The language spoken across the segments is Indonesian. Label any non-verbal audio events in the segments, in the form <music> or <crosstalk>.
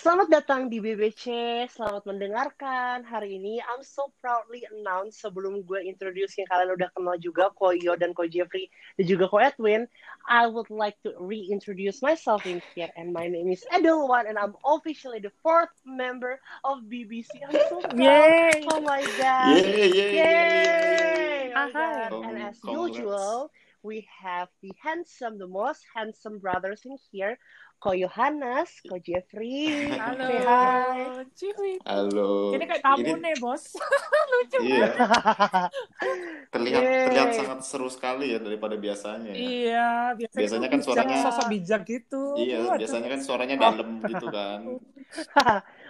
Selamat datang di BBC, selamat mendengarkan. Hari ini I'm so proudly announce sebelum gue introduce yang kalian udah kenal juga, Koyo dan Ko Jeffrey dan juga Ko Edwin, I would like to reintroduce myself in here and my name is Edelwan and I'm officially the fourth member of BBC. I'm so proud. Yay! Oh my god. Yay, yay, Yay! Oh god. And as Congrats. usual, we have the handsome, the most handsome brothers in here. Ko Yohanes, Ko Jeffrey. Halo. Say hi. Cuy. Halo. Ini kayak tamu Ini- nih, Bos. <laughs> Lucu Iya, banget. terlihat Yeay. terlihat sangat seru sekali ya daripada biasanya. ya. Iya, biasanya, Biasanya kan bijak, suaranya- sosok bijak gitu. Iya, Waduh. biasanya kan suaranya dalam <laughs> gitu kan.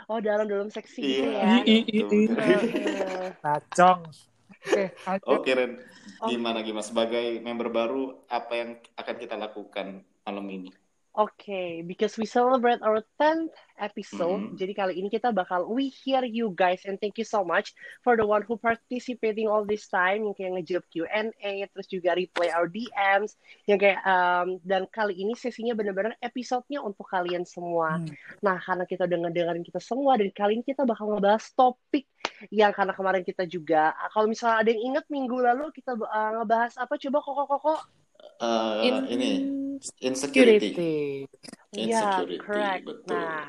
oh dalam-dalam seksi gitu Iya. ya. I- i- i- i. Heeh. Nacong. Oke. Oke Ren, gimana gimana sebagai member baru apa yang akan kita lakukan malam ini? Oke, because we celebrate our 10th episode, Mhm. jadi kali ini kita bakal we hear you guys and thank you so much for the one who participating all this time yang kayak ngejawab Q&A, terus juga reply our DMs, yang kayak um, dan kali ini sesinya benar-benar episodenya untuk kalian semua. Hmm. Nah, karena kita udah ngedengerin kita semua dan kali ini kita bakal ngebahas topik yang karena kemarin kita juga kalau misalnya ada yang inget minggu lalu kita uh, ngebahas apa coba koko koko Eh, In- ini insecurity. Security. Iya, Insecurity, correct. betul. Nah,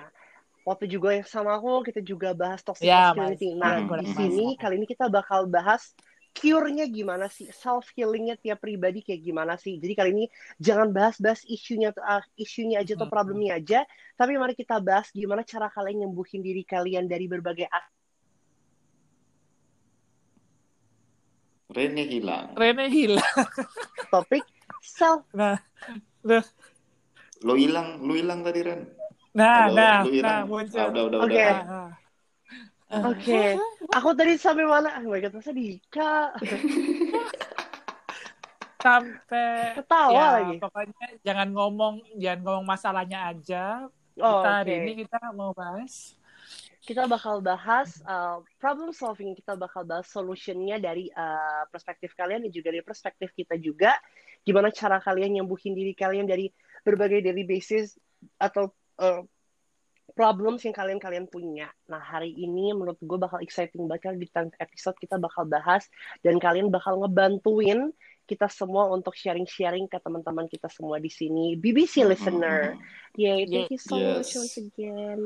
waktu juga yang sama aku, kita juga bahas toxic Ya, masculinity. Mas. Nah, Hmm, di sini kali ini kita bakal bahas cure-nya gimana sih, self healingnya tiap pribadi kayak gimana sih. Jadi kali ini jangan bahas-bahas isunya, uh, isunya aja atau Hmm. problemnya aja, tapi mari kita bahas gimana cara kalian nyembuhin diri kalian dari berbagai aspek. Rene hilang. Rene hilang. topik self. Nah, Lo hilang, lo hilang tadi Ren. nah, Halo, nah, nah, muncul. Ah, udah, udah, Oke. udah. Ah, ah. Oke, aku tadi sampai mana? Oh my god, masa Dika <laughs> Sampai ketawa ya, lagi. pokoknya jangan ngomong, jangan ngomong masalahnya aja. Oh, kita hari oke. ini kita mau bahas kita bakal bahas uh, problem solving, kita bakal bahas solutionnya dari uh, perspektif kalian dan juga dari perspektif kita juga. Gimana cara kalian nyembuhin diri kalian dari berbagai daily basis atau uh, problems yang kalian-kalian punya. Nah, hari ini menurut gue bakal exciting banget di 10th episode kita bakal bahas dan kalian bakal ngebantuin kita semua untuk sharing-sharing ke teman-teman kita semua di sini. BBC listener. Yay, thank you so much Yes. once again.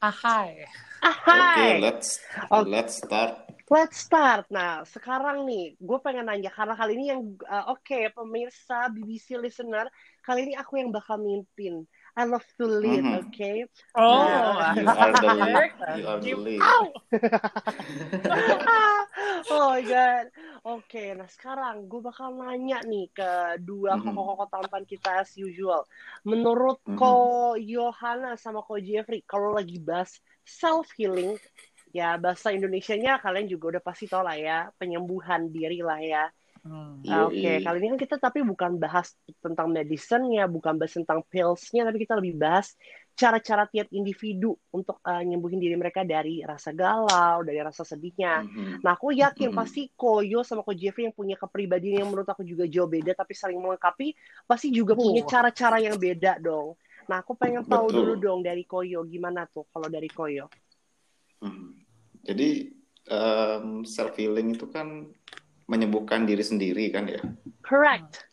ahai. Ah, Oke, hi. let's Oke. let's start. Let's start. Nah, sekarang nih, gue pengen nanya karena kali ini yang uh, oke pemirsa BBC listener, kali ini aku yang bakal mimpin. I love to lead, Mhm. oke? Oh, Nah, <laughs> You are the lead. Eric. You are the lead. Ow! <laughs> oh my god. Oke, nah sekarang gue bakal nanya nih ke dua Mhm. koko-koko tampan kita as usual. Menurut Mhm. Ko Yohana sama Ko Jeffrey, kalau lagi bahas self healing, ya bahasa Indonesianya kalian juga udah pasti tau lah ya, penyembuhan diri lah ya. Hmm. Yoi. Oke, kali ini kan kita tapi bukan bahas tentang medicine-nya, bukan bahas tentang pills-nya, tapi kita lebih bahas cara-cara tiap individu untuk uh, nyembuhin diri mereka dari rasa galau, dari rasa sedihnya. Mhm. Nah, aku yakin Mhm. pasti Koyo sama Ko Jeffrey yang punya kepribadian yang menurut aku juga jauh beda, tapi saling melengkapi, pasti juga punya Wah. cara-cara yang beda dong. Nah, aku pengen tahu Betul. dulu dong dari Koyo, gimana tuh kalau dari Koyo? Mhm. Jadi self healing itu kan menyembuhkan diri sendiri kan ya? Correct.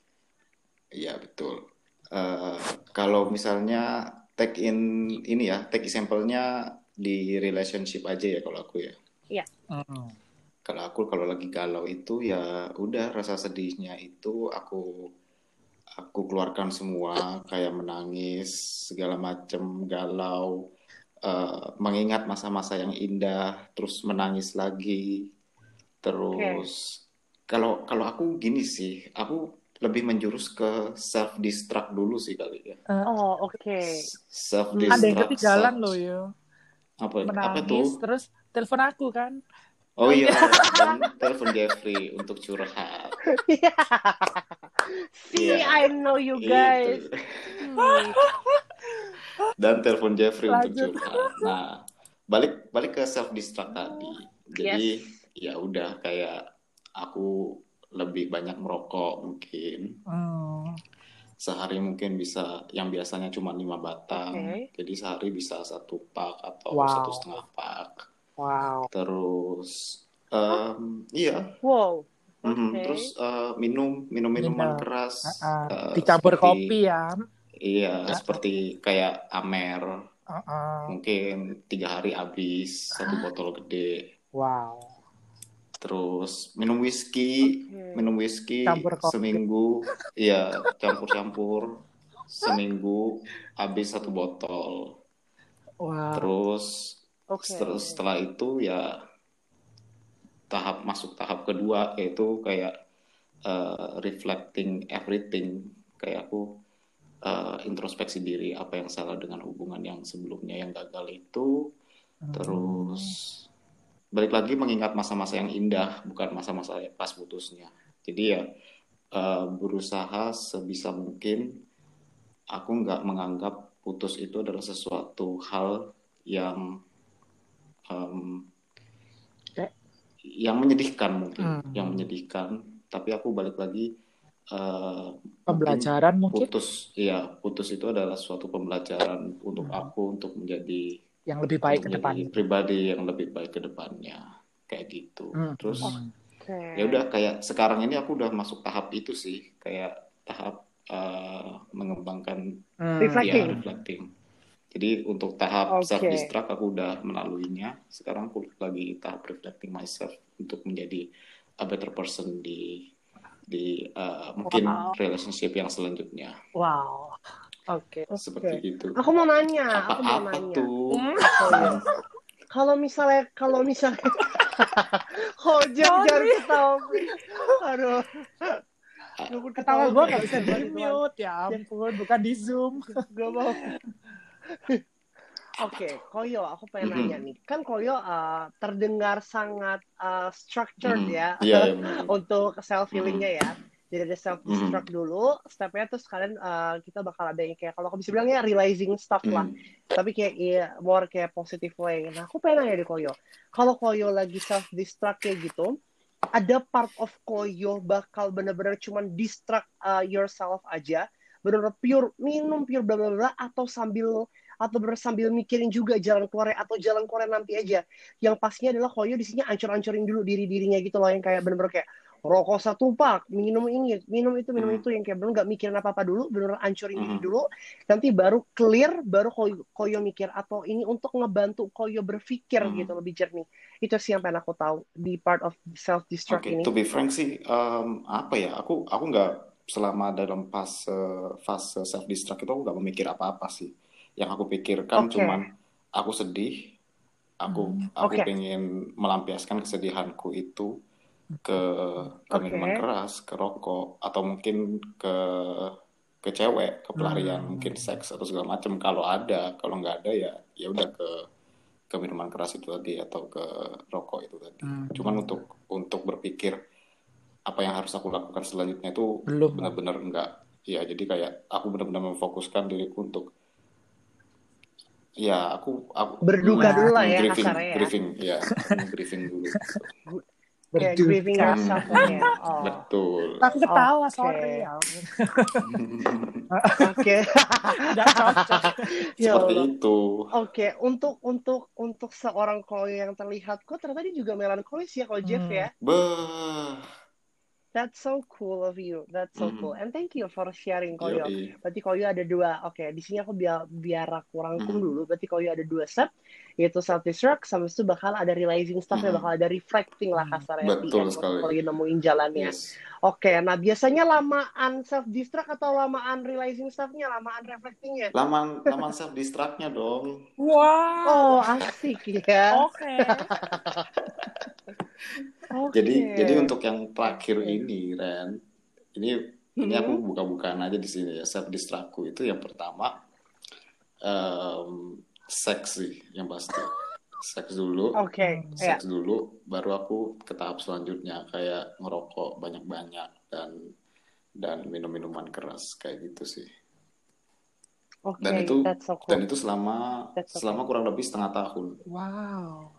Iya betul. Eh, kalau misalnya take in ini ya, take example-nya di relationship aja ya kalau aku ya. Hmm. Kalau aku kalau lagi galau itu ya udah rasa sedihnya itu aku aku keluarkan semua kayak menangis segala macem galau eh, mengingat masa-masa yang indah terus menangis lagi terus kalau kalau aku gini sih aku lebih menjurus ke self destruct dulu sih kali ya Oh, oke. self Hmm. Ada yang destruct ketinggalan loh yo. apa apa Menangis tuh terus telepon aku kan. oh iya <laughs> dan telepon Jeffrey untuk curhat See, Iya. I know you guys. Hmm. <laughs> dan telepon Jeffrey untuk Lanjut. curhat. Nah, balik balik ke self destruct tadi. Jadi Yes. ya udah kayak aku lebih banyak merokok mungkin. Hmm. sehari mungkin bisa yang biasanya cuma lima batang Oke. jadi sehari bisa satu pak atau Wow. satu setengah pak Wow. terus em, iya Wow. Mhm. Oke. terus eh, minum minum minuman Minum. keras Ah, eh, Dicampur seperti- kopi ya. iya Ah. seperti kayak amer Uh-uh. mungkin tiga hari habis satu botol gede Wow. terus minum whisky Oke. minum whisky seminggu <laughs> iya campur-campur seminggu habis satu botol Wow. terus Oke. terus setelah itu ya tahap masuk tahap kedua yaitu kayak eh, reflecting everything kayak aku eh, introspeksi diri apa yang salah dengan hubungan yang sebelumnya yang gagal itu Hmm. terus balik lagi mengingat masa-masa yang indah bukan masa-masa pas putusnya jadi ya eh, berusaha sebisa mungkin aku nggak menganggap putus itu adalah sesuatu hal yang Ya. Yang menyedihkan mungkin Hmm. yang menyedihkan tapi aku balik lagi eh, Pembelajaran mungkin putus ya putus itu adalah suatu pembelajaran untuk Hmm. aku untuk menjadi yang lebih baik ke depan. pribadi yang lebih baik ke depannya kayak gitu Hmm. terus Hmm. Oke. ya udah kayak sekarang ini aku udah masuk tahap itu sih kayak tahap eh, mengembangkan Hmm. Reflecting. ya reflecting jadi untuk tahap Oke. self destruct aku udah melaluinya sekarang aku lagi tahap reflecting myself untuk menjadi a better person di di eh, mungkin Wow. relationship yang selanjutnya Wow. Oke. seperti itu Aku mau nanya, aku mau apa-apa nanya. tuh Oh, iya. Kalau misalnya, kalau misalnya, <laughs> Hojo jangan ketawa. Aduh. Aduh, Ketawa gue gak bisa di mute <laughs> ya ampun, bukan di zoom. Gak mau. <laughs> Oke, Koyo, aku pengen Mhm. nanya nih. Kan Koyo uh, terdengar sangat uh, structured Mhm. ya Iya, iya, <laughs> benar. untuk self healingnya ya. Jadi ada self destruct dulu, stepnya terus kalian uh, kita bakal ada yang kayak kalau aku bisa bilang ya realizing stuff lah. Hmm. Tapi kayak iya, more kayak positive way. Nah, aku pengen nanya deh Koyo. Kalau Koyo lagi self destruct kayak gitu, ada part of Koyo bakal bener-bener cuman distract uh, yourself aja, bener-bener pure minum pure bla bla bla atau sambil atau sambil mikirin juga jalan keluar atau jalan keluar nanti aja. Yang pastinya adalah Koyo di sini ancur-ancurin dulu diri-dirinya gitu loh yang kayak bener-bener kayak rokok satu pak, minum ini, minum itu, minum Hmm. itu yang kayak bener nggak mikirin apa-apa dulu, bener ancurin diri Hmm. dulu, nanti baru clear, baru koyo, koyo mikir atau ini untuk ngebantu koyo berpikir Hmm. gitu lebih jernih. Itu sih yang pengen aku tahu di part of self destruct Oke, ini. to be frank sih, em, apa ya? Aku aku nggak selama dalam fase fase self destruct itu aku nggak memikir apa-apa sih. Yang aku pikirkan Oke. cuman aku sedih, aku Hmm, aku oke. pengen melampiaskan kesedihanku itu ke ke Oke. minuman keras, ke rokok, atau mungkin ke ke cewek, ke pelarian, Hmm. mungkin seks atau segala macam. Kalau ada, kalau nggak ada ya ya udah ke ke minuman keras itu tadi atau ke rokok itu tadi. Hmm. Cuman untuk untuk berpikir apa yang harus aku lakukan selanjutnya itu Belum. benar-benar enggak. Ya, jadi kayak aku benar-benar memfokuskan diriku untuk ya aku aku Berduka Ya, dulu lah ya grieving, kasarnya ya. grieving, ya, grieving dulu. Kayak Berduka. ya. Oh. Betul. Aku ketawa, Oke. sorry. Ya. <laughs> Oke. <laughs> Ya Seperti itu. Oke, untuk untuk untuk seorang koyo yang terlihat kok ternyata dia juga melankolis ya kalau Jeff Hmm. ya. Beh, That's so cool of you. That's so Mhm. cool. And thank you for sharing Koyo. yoi. Berarti Koyo ada dua. Oke, di sini aku biar biar aku rangkum Mhm. dulu. Berarti Koyo ada dua step, yaitu self destruct, sama itu bakal ada realizing stuff, ya Mhm. bakal ada reflecting lah Hmm. kasarnya. Betul end, sekali. Koyo nemuin jalannya. Yes. Oke, nah biasanya lamaan self destruct atau lamaan realizing stuffnya, lamaan reflectingnya. Laman laman self distractnya dong. Wow. Oh, asik ya. Oke. <laughs> Oke. Jadi jadi untuk yang terakhir ini, Ren, ini ini aku Mhm. buka-bukaan aja di sini ya. Self distractku itu yang pertama em, seks sih yang pasti. Seks dulu, Oke, Hmm, ya. seks dulu, baru aku ke tahap selanjutnya kayak ngerokok banyak-banyak dan dan minum minuman keras kayak gitu sih. Oke, Dan itu that's so cool. dan itu selama That's okay. selama kurang lebih setengah tahun. Wow.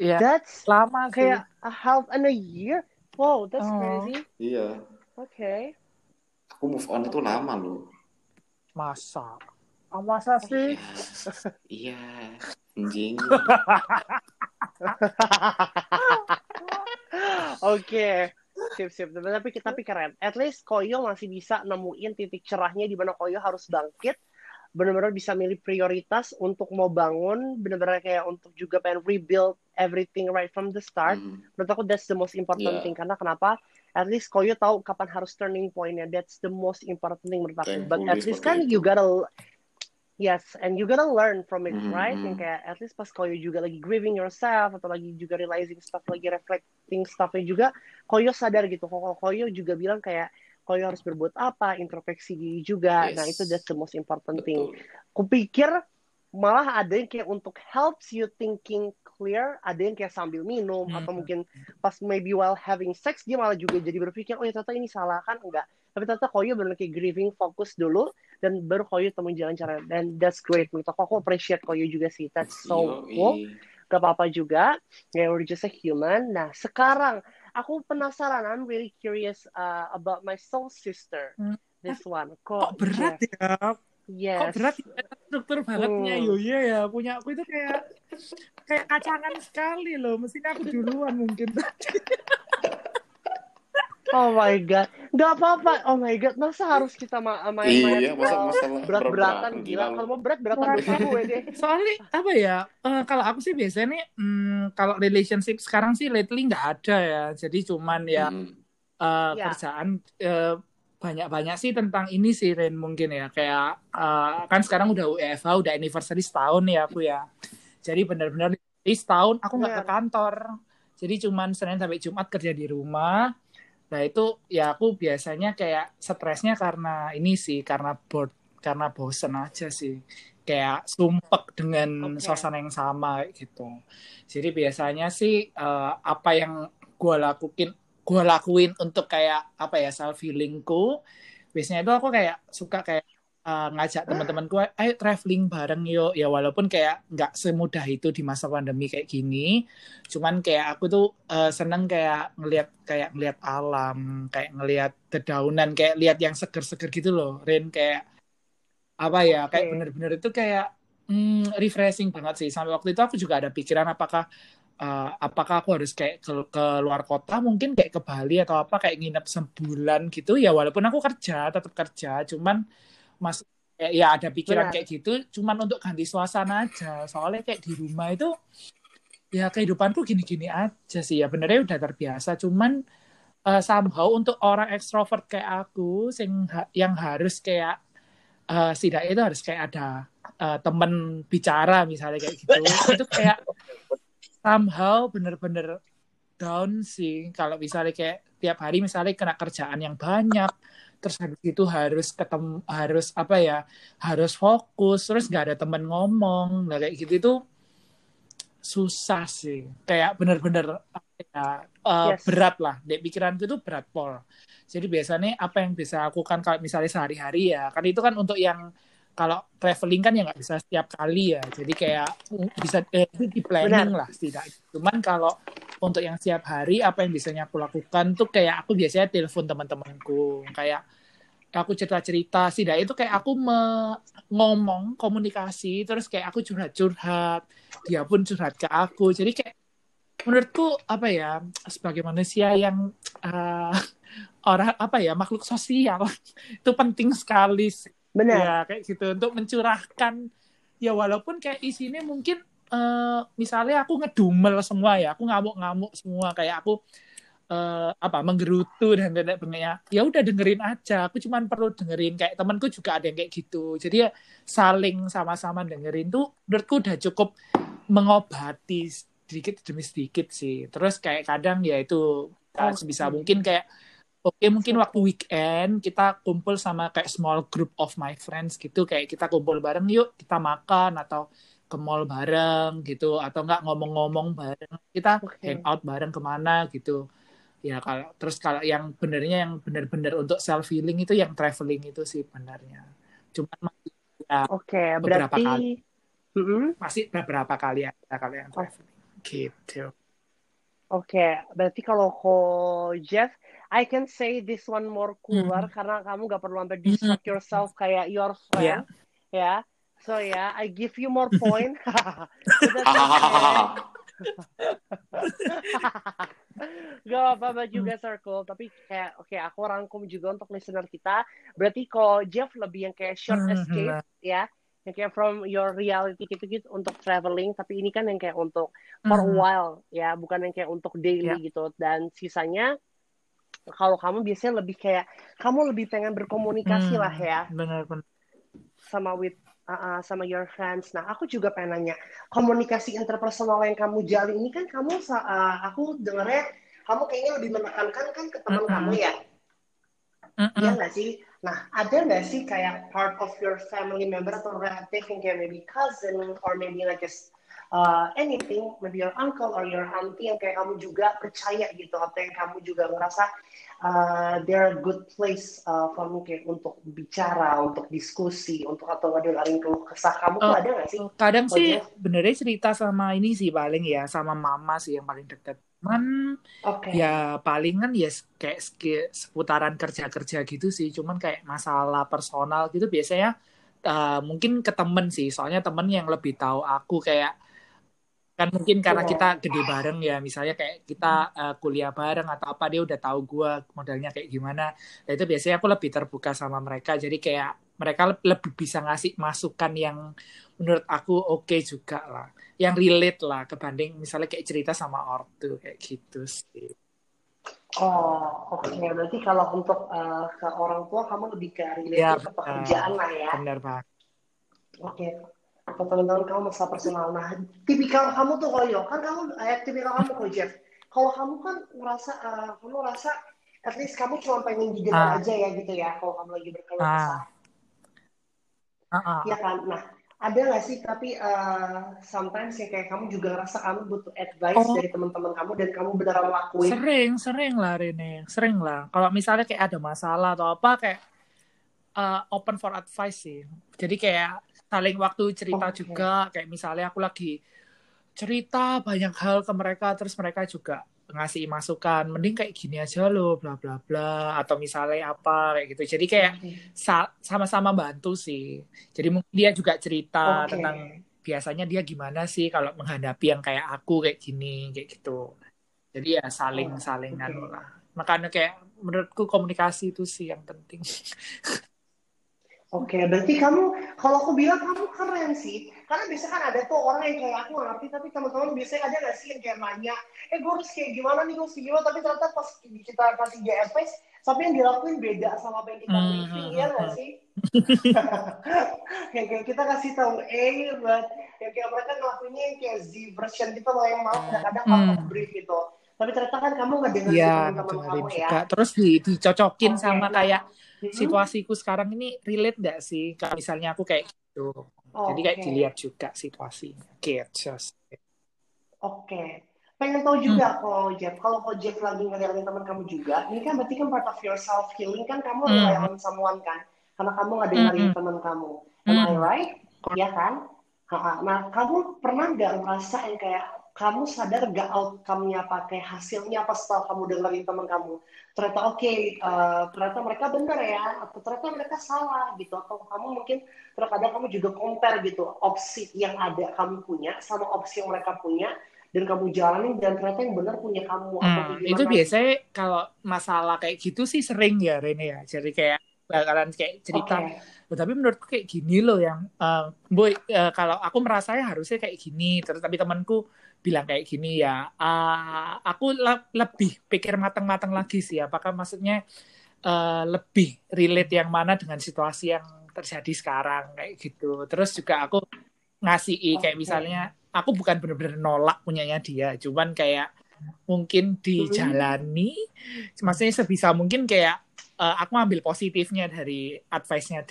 Iya, That's lama sih. kayak a half and a year. Wow, that's Oh. crazy. Iya. Oke. aku move on itu lama loh Masa? Oh, masa sih? iya anjing <laughs> Oke, sip sip. Tapi tapi keren. At least Koyo masih bisa nemuin titik cerahnya di mana Koyo harus bangkit, benar-benar bisa milih prioritas untuk mau bangun, benar-benar kayak untuk juga pengen rebuild everything right from the start. Hmm. Menurut aku that's the most important Yeah. thing karena kenapa? At least Koyo tahu kapan harus turning point-nya. That's the most important thing menurut aku. But Thankfully at least kan itu. you gotta Yes, and you gotta learn from it, Mhm, right? mhm. Yang kayak at least pas Koyo juga lagi grieving yourself atau lagi juga realizing stuff, lagi reflecting stuffnya juga, Koyo sadar gitu. Kok Koyo juga bilang kayak Koyo harus berbuat apa, introspeksi diri juga. Nah Yes. itu that's the most important thing. Kupikir malah ada yang kayak untuk helps you thinking clear, ada yang kayak sambil minum Hmm. atau mungkin pas maybe while having sex dia malah juga jadi berpikir oh ya ternyata ini salah kan enggak. Tapi ternyata Koyo benar kayak grieving fokus dulu dan baru Koyo temuin jalan cara dan that's great menurut aku aku appreciate Koyo juga sih that's so cool gak apa-apa juga ya we're just a human nah sekarang aku penasaran I'm really curious uh, about my soul sister Hmm. this one Kok berat ya? yes Kok berat ya? Struktur bangetnya Hmm. Yoyo ya. Punya aku itu kayak kayak kacangan sekali loh. Mestinya aku duluan mungkin. oh my god gak apa-apa oh my god masa harus kita ma- main-main iya masa uh, masalah berat-beratan gila kalau mau berat-beratan dosa gue deh Soalnya apa ya? eh, kalau aku sih biasanya nih, hmm, kalau relationship sekarang sih lately nggak ada ya. Jadi cuman ya Hmm. eh, Ya. kerjaan eh, banyak-banyak sih tentang ini sih Ren mungkin ya. Kayak eh, kan sekarang udah UEFA, udah anniversary setahun ya aku ya. Jadi benar-benar di setahun aku nggak ke Benar. kantor. Jadi cuman Senin sampai Jumat kerja di rumah. Nah itu ya aku biasanya kayak stresnya karena ini sih karena bored karena bosen aja sih kayak sumpek dengan Oke. suasana yang sama gitu. Jadi biasanya sih eh, apa yang gue lakuin gue lakuin untuk kayak apa ya self healingku biasanya itu aku kayak suka kayak eh, ngajak teman-teman gue ayo traveling bareng yuk. Ya walaupun kayak nggak semudah itu di masa pandemi kayak gini cuman kayak aku tuh eh, seneng kayak ngelihat kayak ngelihat alam kayak ngelihat dedaunan kayak lihat yang seger-seger gitu loh Rin. Kayak apa ya Oke. kayak bener-bener itu kayak hmm, refreshing banget sih. Sampai waktu itu aku juga ada pikiran apakah eh, apakah aku harus kayak ke, ke luar kota mungkin kayak ke Bali atau apa kayak nginep sebulan gitu. Ya walaupun aku kerja tetap kerja cuman mas ya, ya ada pikiran Benar. kayak gitu cuman untuk ganti suasana aja. Soalnya kayak di rumah itu ya kehidupanku gini-gini aja sih. Ya benernya udah terbiasa cuman eh, somehow untuk orang ekstrovert kayak aku sing ha- yang harus kayak setidaknya itu harus kayak ada eh, temen bicara misalnya kayak gitu. <laughs> Itu kayak somehow bener-bener down sih. Kalau misalnya kayak tiap hari misalnya kena kerjaan yang banyak terus habis itu harus ketemu harus apa ya harus fokus terus nggak ada temen ngomong. Nah kayak gitu itu susah sih. Kayak bener-bener ya eh, Yes. berat lah. Dek pikiranku itu berat pol jadi biasanya apa yang bisa aku lakukan kalau misalnya sehari-hari ya kan itu kan untuk yang kalau traveling kan ya nggak bisa setiap kali ya. Jadi kayak uh, bisa eh, itu di planning lah setidaknya. Cuman kalau untuk yang setiap hari apa yang biasanya aku lakukan tuh kayak aku biasanya telepon teman-temanku. Kayak aku cerita-cerita setidaknya itu kayak aku me- ngomong komunikasi terus kayak aku curhat-curhat. Dia pun curhat ke aku. Jadi kayak menurutku apa ya sebagai manusia yang eh, orang apa ya makhluk sosial <laughs> itu penting sekali sih. Benar. Ya kayak gitu. Untuk mencurahkan. Ya walaupun kayak isinya mungkin eh, misalnya aku ngedumel semua ya aku ngamuk-ngamuk semua kayak aku eh, apa menggerutu dan lain sebagainya ya udah dengerin aja aku cuman perlu dengerin kayak temanku juga ada yang kayak gitu. Jadi ya saling sama-sama dengerin tuh menurutku udah cukup mengobati sedikit demi sedikit sih. Terus kayak kadang ya itu Oke. sebisa mungkin kayak Oke, mungkin waktu weekend kita kumpul sama kayak small group of my friends gitu, kayak kita kumpul bareng yuk, kita makan atau ke mall bareng gitu, atau enggak ngomong-ngomong bareng, kita Oke. hangout bareng ke mana gitu. Ya kalau terus kalau yang benernya yang bener-bener untuk self healing itu yang traveling itu sih benernya. Cuman masih, ya, oke Beberapa berarti kali. Mm-mm. masih beberapa kali ada kalau yang traveling gitu. Oke, berarti kalau ko Jeff, I can say this one more cooler Hmm. karena kamu gak perlu sampai Hmm. distract yourself kayak your Iya. friend, ya. So ya, I give you more point. <laughs> <laughs> Okay. <laughs> Gak apa-apa juga circle, tapi kayak oke aku rangkum juga untuk listener kita. Berarti kalau Jeff lebih yang kayak short Hmm, escape ya, yang kayak from your reality gitu-gitu untuk traveling, tapi ini kan yang kayak untuk for a Hmm. while ya, bukan yang kayak untuk daily Ya. gitu. Dan sisanya kalau kamu biasanya lebih kayak kamu lebih pengen berkomunikasi Hmm, lah ya Benar-benar. sama with uh, uh, sama your friends. Nah, aku juga pengen nanya, komunikasi interpersonal yang kamu jalin ini kan kamu uh, aku dengarnya kamu kayaknya lebih menekankan kan ke teman Mm-mm. kamu ya, iya nggak sih? Nah, ada nggak sih kayak part of your family member atau relative yang kayak maybe cousin or maybe like just uh, anything, maybe your uncle or your auntie yang kayak kamu juga percaya gitu atau yang kamu juga ngerasa uh, they're a good place uh, for me kayak untuk bicara, untuk diskusi, untuk atau ngedengerin keluh kesah kamu tuh Oh, ada nggak sih? Kadang Oh, sih benernya cerita sama ini sih paling ya sama mama sih yang paling deket. Cuman Oke. ya paling kan ya kayak seputaran kerja-kerja gitu sih. Cuman kayak masalah personal gitu biasanya uh, mungkin ke temen sih. Soalnya temen yang lebih tahu aku kayak kan mungkin karena Iya. kita gede bareng ya misalnya kayak kita uh, kuliah bareng atau apa dia udah tahu gue modelnya kayak gimana nah itu biasanya aku lebih terbuka sama mereka jadi kayak mereka le- lebih bisa ngasih masukan yang menurut aku oke juga lah yang relate lah kebanding misalnya kayak cerita sama ortu kayak gitu sih Oh, oke. Berarti kalau untuk uh, ke orang tua kamu lebih ke relate ya ke pekerjaan benar lah ya. benar banget Oke. Atau teman-teman kamu masalah personal. Nah, tipikal kamu tuh kalau kan kamu eh, tipikal kamu kok Jeff. Kalau kamu kan ngerasa, uh, kamu ngerasa at least kamu cuma pengen didengar ah aja ya gitu ya. Kalau kamu lagi berkeluh ah kesah, ah ah. ya kan. Nah, ada nggak sih tapi uh, sometimes ya kayak kamu juga ngerasa kamu butuh advice oh dari teman-teman kamu dan kamu beneran lakuin. sering sering lah Rene sering lah kalau misalnya kayak ada masalah atau apa kayak uh, open for advice sih. Jadi kayak saling waktu cerita Oke. juga, kayak misalnya aku lagi cerita banyak hal ke mereka, terus mereka juga ngasih masukan, mending kayak gini aja loh, bla bla bla, atau misalnya apa kayak gitu. Jadi kayak sa- sama-sama bantu sih. Jadi mungkin dia juga cerita Oke. tentang biasanya dia gimana sih kalau menghadapi yang kayak aku kayak gini, kayak gitu. Jadi ya Oh, saling-salingan oke. lah. Makanya kayak menurutku komunikasi itu sih yang penting. <laughs> Oke, berarti kamu, kalau aku bilang kamu keren sih. Karena biasanya kan ada tuh orang yang kayak aku ngerti, tapi teman-teman biasanya ada nggak sih yang kayak nanya, eh gue harus kayak gimana nih, gue harus kayak gimana, tapi ternyata pas kita kasih GSP, tapi yang dilakuin beda sama apa yang kita briefing, hmm, iya hmm, nggak hmm. sih? <laughs> yang kayak kita kasih tahu A, but yang kayak mereka ngelakuinnya yang kayak Z version gitu loh, yang malah kadang-kadang Hmm. brief gitu. Tapi ternyata kan kamu nggak dengerin Iya, teman-teman kamu ya. Terus di, dicocokin Oke, sama kayak hmm, situasiku sekarang ini relate nggak sih? Kalau misalnya aku kayak gitu. Jadi kayak oke. dilihat juga situasinya. Gitu. Oke, pengen tahu Hmm. juga kok Jeff. Kalau kok Jeff lagi ngeliatin teman kamu juga, ini kan berarti kan part of your self healing kan kamu Hmm. on someone kan, karena kamu nggak Hmm. dengerin hmm, teman kamu. Am I hmm. right? Ya kan? Ha-ha. Nah, kamu pernah nggak ngerasa yang kayak kamu sadar nggak outcome-nya pakai hasilnya apa setelah kamu dengerin teman kamu? Ternyata oke, eh, ternyata mereka benar ya, atau ternyata mereka salah gitu, atau kamu mungkin terkadang kamu juga compare gitu opsi yang ada kamu punya sama opsi yang mereka punya dan kamu jalanin dan ternyata yang benar punya kamu atau Hmm, kayak itu biasanya kalau masalah kayak gitu sih sering ya Rene ya. Jadi kayak bakalan kayak cerita "Loh, tapi menurutku kayak gini loh yang eh, boy eh, kalau aku merasanya harusnya kayak gini terus tapi temanku bilang kayak gini ya ah, aku le- lebih pikir matang-matang lagi sih apakah maksudnya eh, lebih relate yang mana dengan situasi yang terjadi sekarang kayak gitu terus juga aku ngasih kayak oke. misalnya aku bukan bener-bener nolak punyanya dia cuman kayak mungkin Hmm, dijalani maksudnya sebisa mungkin kayak eh, aku ambil positifnya dari advice-nya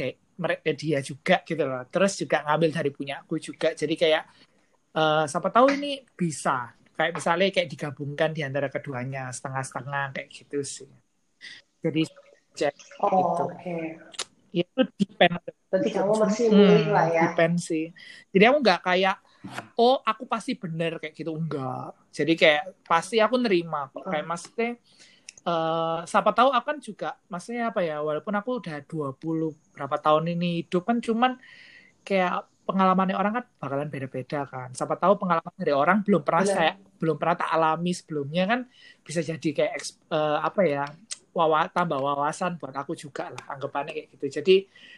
dia juga gitu loh terus juga ngambil dari punya aku juga jadi kayak eh, siapa tahu ini bisa. Kayak misalnya kayak digabungkan di antara keduanya setengah-setengah kayak gitu sih. Jadi cek Oh, gitu. oke. ya itu depend. Berarti kamu masih hmm, lah ya. depend sih. Jadi aku nggak kayak oh aku pasti bener kayak gitu. Enggak jadi kayak pasti aku nerima kok. Kayak maksudnya eh siapa tahu aku kan juga maksudnya apa ya walaupun aku udah 20 berapa tahun ini hidup kan cuman kayak pengalamannya orang kan bakalan beda-beda kan siapa tahu pengalaman dari orang belum pernah Benar. saya belum pernah tak alami sebelumnya kan bisa jadi kayak eh, apa ya wawa, tambah wawasan buat aku juga lah anggapannya kayak gitu jadi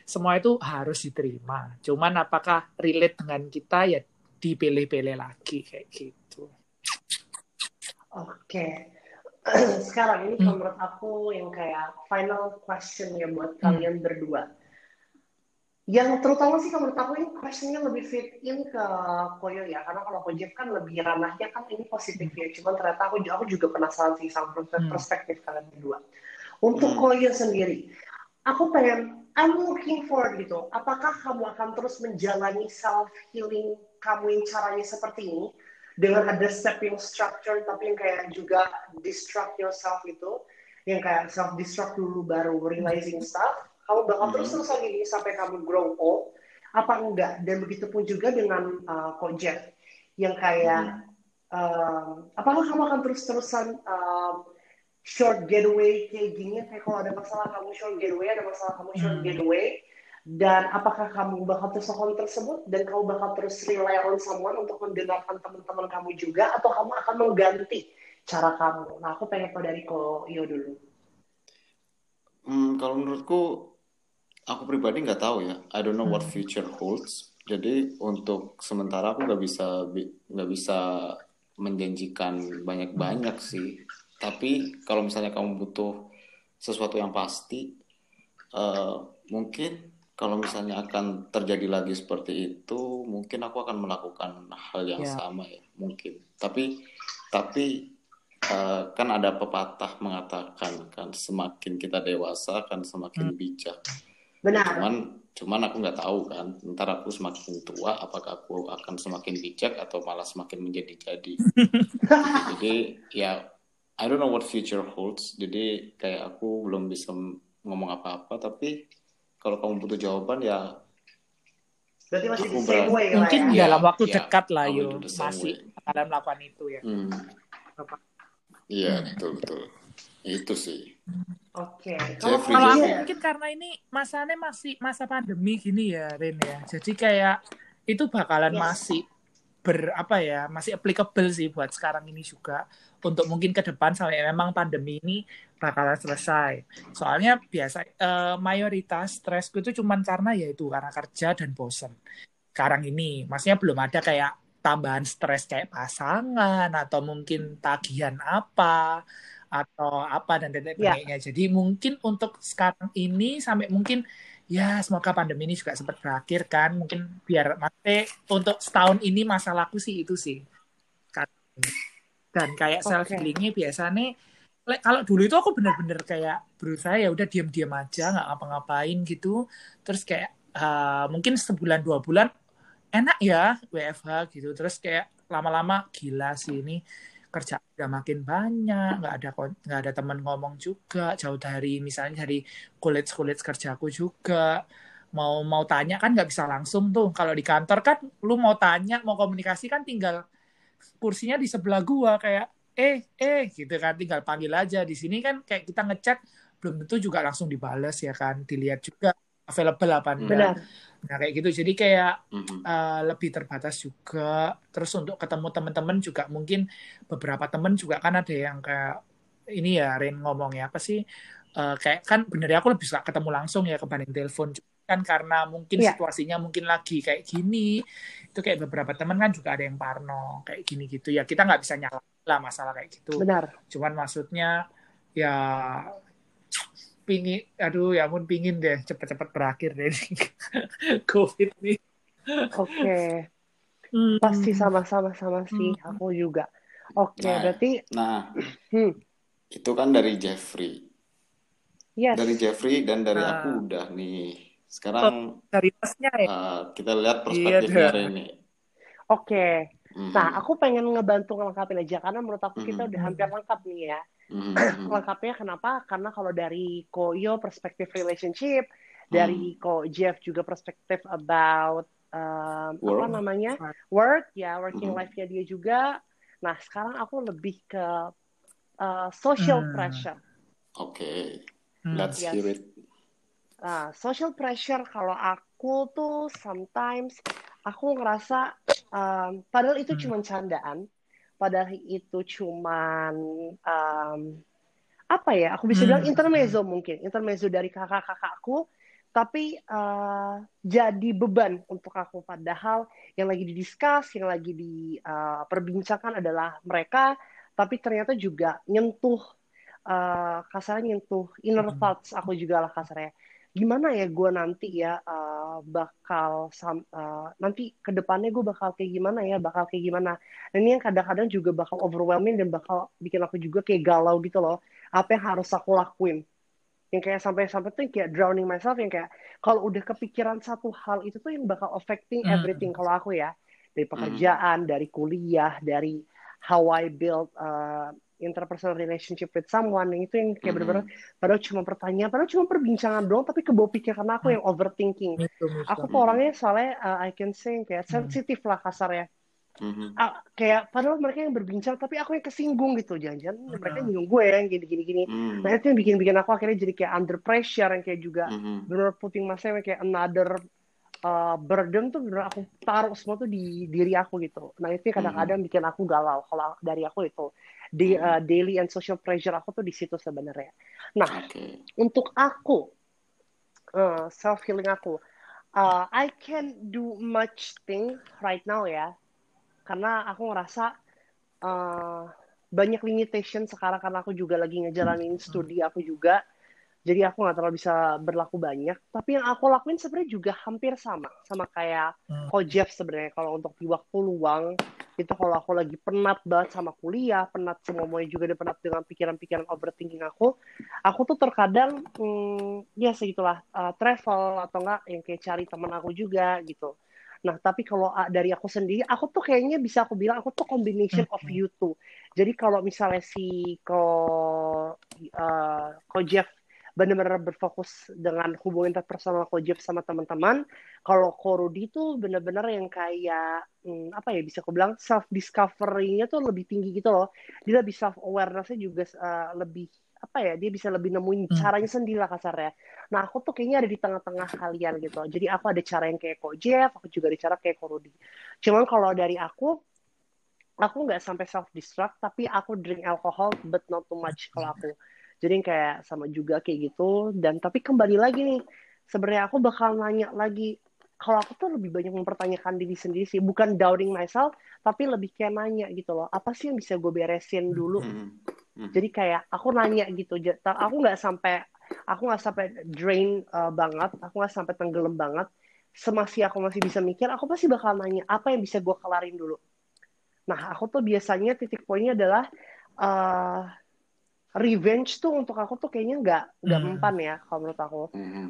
semua itu harus diterima cuman apakah relate dengan kita ya dipilih-pilih lagi kayak gitu Oke. <clears throat> Sekarang ini Hmm. menurut aku yang kayak final question ya buat kalian berdua. Yang terutama sih kalau menurut aku ini questionnya lebih fit in ke Koyo ya. Karena kalau Kojep kan lebih ranahnya kan ini positif ya. Cuman ternyata aku, aku juga penasaran sih sama perspektif, Hmm. perspektif kalian berdua. Untuk Hmm. Koyo sendiri, aku pengen, I'm looking forward gitu. Apakah kamu akan terus menjalani self healing kamu yang caranya seperti ini? dengan ada step yang structure tapi yang kayak juga destruct yourself itu yang kayak self destruct dulu baru realizing stuff kamu bakal terus terus lagi ini sampai kamu grow old apa enggak? Dan begitu pun juga dengan uh, Ko Jeff yang kayak um, apakah kamu akan terus terusan um, short getaway kayak gini? Kayak kalau ada masalah kamu short getaway ada masalah kamu short Hmm. getaway dan apakah kamu bakal terus lakukan tersebut? Dan kamu bakal terus rely on someone untuk mendengarkan teman-teman kamu juga? Atau kamu akan mengganti cara kamu? Nah aku pengen tahu dari Ko Iyo dulu. Hmm, kalau menurutku, aku pribadi nggak tahu ya. I don't know what Hmm. future holds. Jadi untuk sementara aku nggak bisa bi- nggak bisa menjanjikan banyak-banyak sih. Tapi kalau misalnya kamu butuh sesuatu yang pasti, eh, mungkin kalau misalnya akan terjadi lagi seperti itu, mungkin aku akan melakukan hal yang Ya. sama ya, mungkin. Tapi tapi eh, kan ada pepatah mengatakan kan semakin kita dewasa kan semakin bijak. Benar Cuman cuman aku nggak tahu kan, ntar aku semakin tua apakah aku akan semakin bijak atau malah semakin menjadi-jadi. <laughs> Jadi ya I don't know what future holds. Jadi kayak aku belum bisa ngomong apa-apa tapi kalau kamu butuh jawaban ya berarti masih Aku di same berani. way mungkin ya dalam waktu iya. dekat lah yo same masih way. akan melakukan itu ya hmm, iya betul betul. Itu sih. oke. Jeffrey, kalau aku Jeffrey. mungkin karena ini masanya masih masa pandemi gini ya Rin ya. Jadi kayak itu bakalan Yes. masih ber apa ya masih applicable sih buat sekarang ini juga. Untuk mungkin ke depan sampai memang pandemi ini bakalan selesai. Soalnya biasa eh, mayoritas stresku itu cuman karena ya itu karena kerja dan bosen. Sekarang ini maksudnya belum ada kayak tambahan stres kayak pasangan atau mungkin tagihan apa atau apa dan titik Ya. bengeknya. Jadi mungkin untuk sekarang ini sampai mungkin ya semoga pandemi ini juga sempat berakhir kan. Mungkin biar maksudnya untuk setahun ini masalahku sih itu sih. Kan. Dan kayak Oke. self healingnya biasanya le- kalau dulu itu aku bener-bener kayak berusaha ya udah diam-diam aja nggak ngapa-ngapain gitu. Terus kayak eh, mungkin sebulan dua bulan enak ya WFH gitu. Terus kayak lama-lama gila sih ini kerja udah makin banyak nggak ada nggak ada teman ngomong juga jauh dari misalnya dari kulit kulit kerjaku juga. Mau mau tanya kan nggak bisa langsung tuh. Kalau di kantor kan lu mau tanya mau komunikasi kan tinggal kursinya di sebelah gua kayak eh eh gitu kan. Tinggal panggil aja. Di sini kan kayak kita ngechat belum tentu juga langsung dibales ya kan. Dilihat juga available apa enggak benar. Nah kayak gitu. Jadi kayak uh, lebih terbatas juga. Terus untuk ketemu teman-teman juga mungkin beberapa teman juga kan ada yang kayak ini ya Rin ngomongnya apa sih? Uh, kayak kan bener ya aku lebih suka ketemu langsung ya kebanding telepon kan karena mungkin Iya. situasinya mungkin lagi kayak gini. Itu kayak beberapa teman kan juga ada yang parno kayak gini gitu. Ya kita nggak bisa nyala lah masalah kayak gitu. Benar. Cuman maksudnya ya pingin aduh ya ampun pingin deh cepet-cepet berakhir deh <laughs> covid nih oke Hmm. pasti sama-sama sama sih Hmm. aku juga oke Nah, berarti Nah, <clears throat> hmm, itu kan dari Jeffrey. yes Dari Jeffrey dan dari Nah. aku udah nih. Sekarang dari ya eh, kita lihat Iya, perspektifnya dah. Reni. oke Mhm. nah aku pengen ngebantu ngelengkapin aja karena menurut aku kita Mhm. udah hampir lengkap nih ya Mhm, <clears throat> mhm. lengkapnya kenapa? Karena kalau dari Koyo perspektif relationship, dari Ko Jeff juga perspektif about um, apa namanya work ya working Mhm. life-nya dia juga nah sekarang aku lebih ke uh, social Hmm. pressure Oke, Hmm. let's Yes. hear it. Nah, social pressure kalau aku tuh sometimes aku ngerasa um, padahal itu Hmm. cuma candaan, padahal itu cuman um, apa ya? Aku bisa Hmm. bilang intermezzo mungkin, intermezzo dari kakak-kakakku, tapi uh, jadi beban untuk aku. Padahal yang lagi didiskus, yang lagi diperbincangkan adalah mereka, tapi ternyata juga nyentuh uh, kasarnya nyentuh inner Hmm. thoughts aku juga lah kasarnya gimana ya gue nanti ya uh, bakal sam- uh, nanti ke depannya gue bakal kayak gimana ya bakal kayak gimana. Dan ini yang kadang-kadang juga bakal overwhelming dan bakal bikin aku juga kayak galau gitu loh apa yang harus aku lakuin. Yang kayak sampai-sampai tuh kayak drowning myself yang kayak kalau udah kepikiran satu hal itu tuh yang bakal affecting Hmm. everything kalau aku ya. Dari pekerjaan dari kuliah dari how I build uh, interpersonal relationship with someone yang itu yang kayak Mhm. bener-bener padahal cuma pertanyaan padahal cuma perbincangan doang tapi kebawa pikiran aku yang overthinking Itu, itu. aku tuh orangnya soalnya uh, I can say kayak Hmm. sensitif lah kasarnya Mhm. Ah, kayak padahal mereka yang berbincang tapi aku yang kesinggung gitu jangan-jangan Hmm. mereka nyinggung gue yang gini-gini gini Hmm. nah itu yang bikin bikin aku akhirnya jadi kayak under pressure yang kayak juga Mhm. bener putting myself kayak another uh, burden tuh bener aku taruh semua tuh di diri aku gitu nah itu yang kadang-kadang bikin aku galau kalau dari aku itu di uh, daily and social pressure aku tuh di situ sebenarnya. Nah Oke. untuk aku self healing aku uh, I can do much thing right now ya. Karena aku ngerasa uh, banyak limitation sekarang karena aku juga lagi ngejalanin studi aku juga. Jadi aku nggak terlalu bisa berlaku banyak. Tapi yang aku lakuin sebenarnya juga hampir sama sama kayak Hmm. Ko Jeff sebenarnya. Kalau untuk di waktu luang itu kalau aku lagi penat banget sama kuliah penat semuanya juga udah penat dengan pikiran-pikiran overthinking aku aku tuh terkadang hmm, ya segitulah uh, travel atau enggak yang kayak cari teman aku juga gitu. Nah tapi kalau uh, dari aku sendiri aku tuh kayaknya bisa aku bilang aku tuh combination of you two. Jadi kalau misalnya si ko uh, ko Jeff benar-benar berfokus dengan hubungan interpersonal ko Jeff sama teman-teman. Kalau ko Rudy tuh benar-benar yang kayak hmm, apa ya bisa aku bilang self discovery-nya tuh lebih tinggi gitu loh. Dia lebih self awareness-nya juga uh, lebih apa ya dia bisa lebih nemuin Hmm. caranya sendiri lah kasarnya. Nah aku tuh kayaknya ada di tengah-tengah kalian gitu. Jadi aku ada cara yang kayak ko Jeff aku juga ada cara kayak ko Rudy. Cuman kalau dari aku aku nggak sampai self destruct tapi aku drink alcohol but not too much kalau aku jadi kayak sama juga kayak gitu. Dan tapi kembali lagi nih sebenarnya aku bakal nanya lagi kalau aku tuh lebih banyak mempertanyakan diri sendiri sih. Bukan doubting myself tapi lebih kayak nanya gitu loh. Apa sih yang bisa gue beresin dulu? Mhm. Mhm. jadi kayak aku nanya gitu. Aku nggak sampai aku nggak sampai drain uh, banget. Aku nggak sampai tenggelam banget. Semasih aku masih bisa mikir aku pasti bakal nanya apa yang bisa gue kelarin dulu? Nah aku tuh biasanya titik poinnya adalah uh, revenge tuh untuk aku tuh kayaknya nggak nggak Hmm. mempan ya kalau menurut aku. Mhm.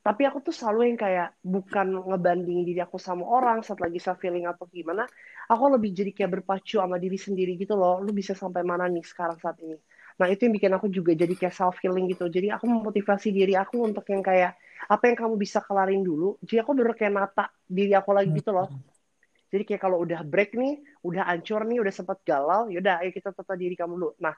tapi aku tuh selalu yang kayak bukan ngebandingin diri aku sama orang saat lagi self feeling atau gimana aku lebih jadi kayak berpacu sama diri sendiri gitu loh. Lu bisa sampai mana nih sekarang saat ini? Nah itu yang bikin aku juga jadi kayak self healing gitu. Jadi aku memotivasi diri aku untuk yang kayak apa yang kamu bisa kelarin dulu. Jadi aku bener kayak nata diri aku lagi gitu loh. Jadi kayak kalau udah break nih udah hancur nih udah sempat galau yaudah ayo kita tata diri kamu dulu. Nah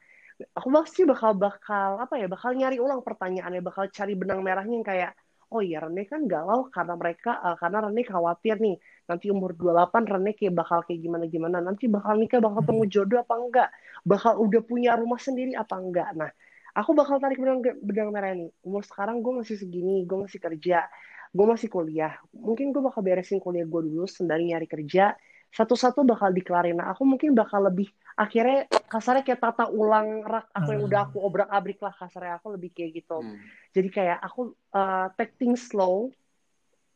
aku pasti bakal bakal apa ya bakal nyari ulang pertanyaannya bakal cari benang merahnya yang kayak oh iya Rene kan galau karena mereka uh, karena Rene khawatir nih nanti umur 28 Rene kayak bakal kayak gimana gimana nanti bakal nikah bakal temu jodoh apa enggak bakal udah punya rumah sendiri apa enggak. Nah aku bakal tarik benang benang merah nih umur sekarang gue masih segini gue masih kerja gue masih kuliah. Mungkin gue bakal beresin kuliah gue dulu sembari nyari kerja. Satu-satu bakal dikelarin. Nah aku mungkin bakal lebih akhirnya kasarnya kayak tata ulang rak aku yang Hmm. udah aku obrak abrik lah kasarnya. Aku lebih kayak gitu. Mhm. jadi kayak aku uh, take things slow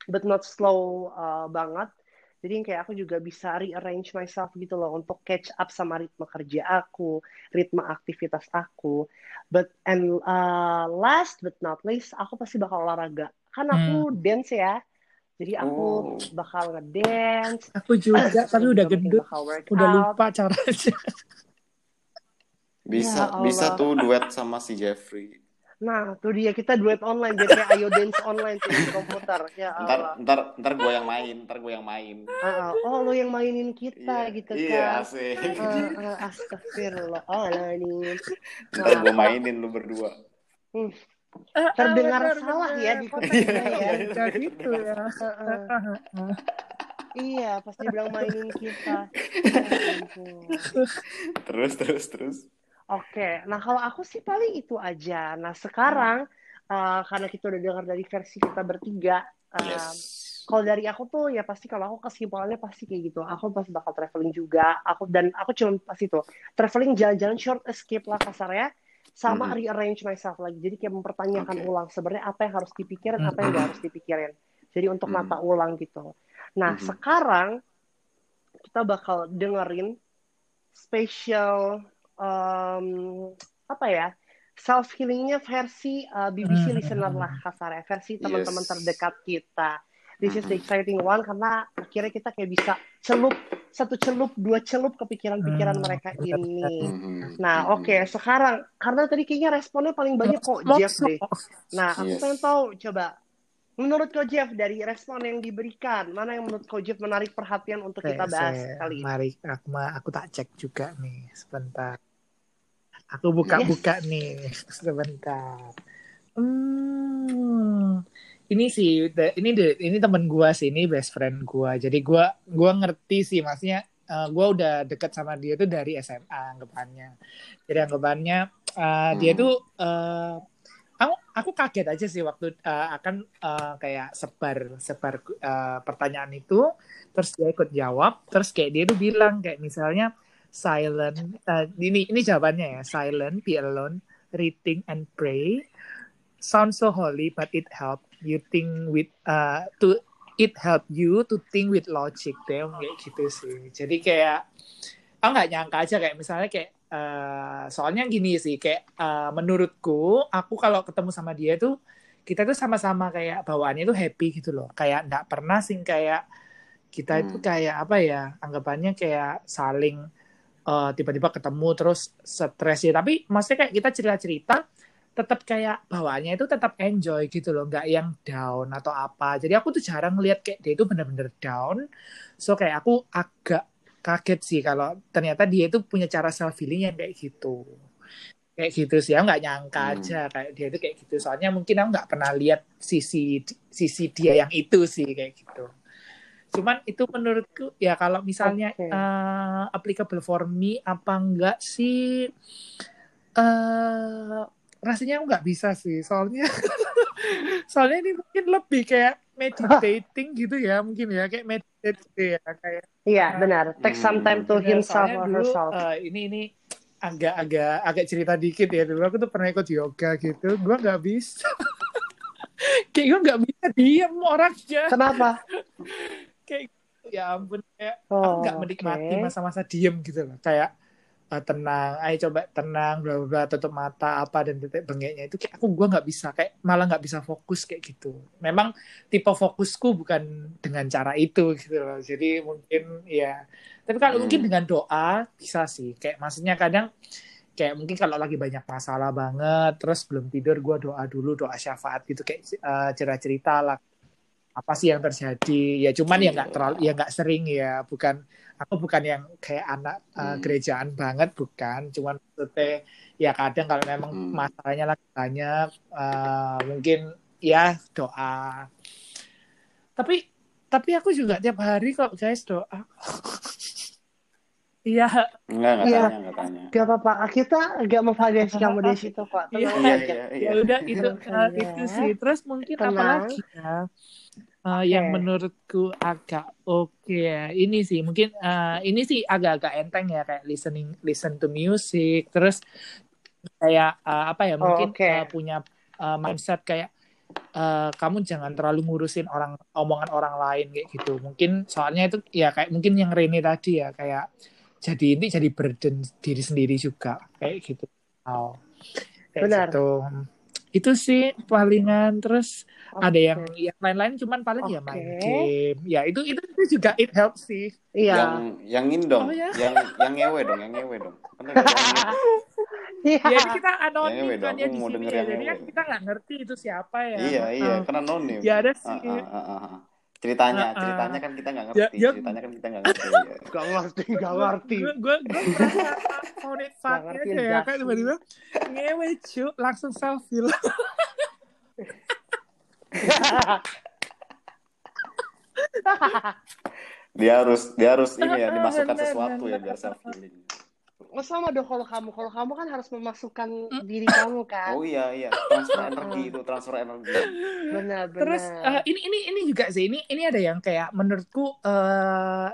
but not slow uh, banget. Jadi kayak aku juga bisa rearrange myself gitu loh untuk catch up sama ritme kerja aku ritme aktivitas aku. But and uh, last but not least aku pasti bakal olahraga. Kan aku dance ya jadi aku Oh. bakal ngedance Aku juga, <clears throat> tapi udah gendut. Udah lupa caranya. Bisa Ya Allah. bisa tuh duet sama si Jeffrey. Nah, tuh dia kita duet online jadi kayak ayo dance online tuh di komputer. Ya Ntar Allah. ntar ntar gue yang main, ntar gue yang main. Ah, ah. oh, lo yang mainin kita Iya, gitu iya kan. asik. Ah, ah, Astagfirullahaladzim. Ntar gue Nah, mainin lu berdua. hmm, Ah, ah, terdengar benar, salah benar. ya di kupingnya ya. ya, gitu ya. Iya, pas dibilang mainin kita. Terus terus terus. Oke, nah kalau aku sih paling itu aja. Nah sekarang uh, karena kita udah dengar dari versi kita bertiga, um, Yes. kalau dari aku tuh ya pasti kalau aku kesimpulannya pasti kayak gitu. Aku pasti bakal traveling juga. Aku dan aku cuma pasti tuh traveling jalan-jalan short escape lah kasarnya, sama Mhm. rearrange myself lagi. Jadi kayak mempertanyakan Oke. ulang sebenarnya apa yang harus dipikirin, apa yang nggak harus dipikirin. Jadi untuk Mhm. mata ulang gitu. Nah Mhm. sekarang kita bakal dengerin spesial um, apa ya self healingnya versi uh, BBC Hmm. listener lah kasarnya versi teman-teman Yes. terdekat kita. This is the exciting one karena akhirnya kita kayak bisa celup satu celup dua celup kepikiran-pikiran Hmm. mereka <laughs> ini. Mhm. Nah Mhm. oke sekarang karena tadi kayaknya responnya paling banyak kok Jeff deh. Nah aku Yes. pengen tahu coba menurut kau Jeff dari respon yang diberikan mana yang menurut kau Jeff menarik perhatian untuk kita bahas saya- kali ini? Mari aku aku tak cek juga nih sebentar. Aku buka-buka nih <laughs> sebentar. Hmm, ini sih ini ini temen gua sih ini best friend gua. Jadi gua gua ngerti sih maksudnya eh, gua udah deket sama dia tuh dari SMA anggapannya. Jadi anggapannya dia Hmm. tuh eh, aku aku kaget aja sih waktu eh, akan eh, kayak sebar sebar eh, pertanyaan itu terus dia ikut jawab terus kayak dia tuh bilang kayak misalnya silent eh, ini ini jawabannya ya silent be alone reading and pray sounds so holy but it help you think with uh, to it help you to think with logic deh kayak gitu sih. Jadi kayak aku nggak nyangka aja kayak misalnya kayak eh, soalnya gini sih kayak eh, menurutku aku kalau ketemu sama dia tuh kita tuh sama-sama kayak bawaannya tuh happy gitu loh. Kayak nggak pernah sih kayak kita itu Hmm. kayak apa ya anggapannya kayak saling eh, tiba-tiba ketemu terus stres ya. Tapi maksudnya kayak kita cerita-cerita tetap kayak bawaannya itu tetap enjoy gitu loh nggak yang down atau apa. Jadi aku tuh jarang ngeliat kayak dia itu bener-bener down. So kayak aku agak kaget sih kalau ternyata dia itu punya cara self healing yang kayak gitu. Kayak gitu sih aku nggak nyangka Hmm. aja kayak dia itu kayak gitu. Soalnya mungkin aku nggak pernah lihat sisi sisi dia yang itu sih kayak gitu. Cuman itu menurutku ya kalau misalnya Oke. eh, applicable for me apa enggak sih? Eh rasanya aku nggak bisa sih soalnya <laughs> soalnya ini mungkin lebih kayak meditating gitu ya mungkin ya kayak meditate gitu ya kayak Iya benar. Take some time to Bener, himself or dulu, herself. eh, ini ini agak-agak agak cerita dikit ya dulu aku tuh pernah ikut yoga gitu gue nggak bisa <laughs> kayak gue nggak bisa diem orangnya Kenapa? <laughs> kayak ya ampun kayak aku Oh, nggak menikmati masa-masa diem gitu loh kayak eh, tenang ayo coba tenang bla bla tutup mata apa dan titik bengeknya. Itu kayak aku gue nggak bisa kayak malah nggak bisa fokus kayak gitu. Memang tipe fokusku bukan dengan cara itu gitu loh. Jadi mungkin ya. Tapi kalau Hmm. mungkin dengan doa bisa sih. Kayak maksudnya kadang kayak mungkin kalau lagi banyak masalah banget terus belum tidur gue doa dulu doa syafaat gitu. Kayak eh, cerita-cerita lah apa sih yang terjadi. Ya cuman ya nggak terlalu ya nggak sering ya. Bukan aku bukan yang kayak anak uh, Hmm. gerejaan banget bukan cuman maksudnya ya kadang kalau memang Hmm. masalahnya lagi banyak uh, mungkin ya doa tapi tapi aku juga tiap hari kok guys doa iya Enggak, enggak Iya. tanya, enggak tanya. Gak apa-apa. Kita agak memvalidasi kamu dari situ kok. Iya, Iya, iya, ya iya. udah itu uh, itu sih terus mungkin Tenang. apa lagi ya Uh, yang Oke. menurutku agak oke ya ini sih mungkin uh, ini sih agak-agak enteng ya kayak listening listen to music terus kayak uh, apa ya Oh, mungkin oke. uh, punya uh, mindset kayak uh, kamu jangan terlalu ngurusin orang omongan orang lain kayak gitu mungkin soalnya itu ya kayak mungkin yang Rene tadi ya kayak jadi ini jadi burden diri sendiri juga kayak gitu oh kayak Benar. gitu itu sih palingan terus ada yang yang lain-lain cuman paling ya main game ya itu itu, itu juga it helps sih Iya. Yang yang ini dong, Oh, ya? yang yang ngewe dong, yang ngewe dong. Ada yang ngewe. Iya. Ya ini kita anonim kan ya di mau sini denger ya. Jadi kan kita nggak ngerti itu siapa ya. Iya, iya, karena anonim. Ya ada Ah, sih. ah, ah, ah, ah. Ceritanya, ah. ceritanya kan kita nggak Ya, ngerti. ya. Ceritanya kan kita nggak ngerti. ya. <laughs> Gak ngerti, gak ngerti. Gue gue gue merasa found it funny ngerti aja ya kan tiba-tiba ngewe cu langsung selfie lah. <laughs> Dia harus, dia harus ini ya <laughs> dimasukkan sesuatu ya biar self healing. Oh, sama dong kalau kamu. Kalau kamu kan harus memasukkan diri kamu kan. Oh iya iya, transfer energi itu, transfer energi. Benar, benar. Terus eh, ini ini ini juga sih ini ini ada yang kayak menurutku eh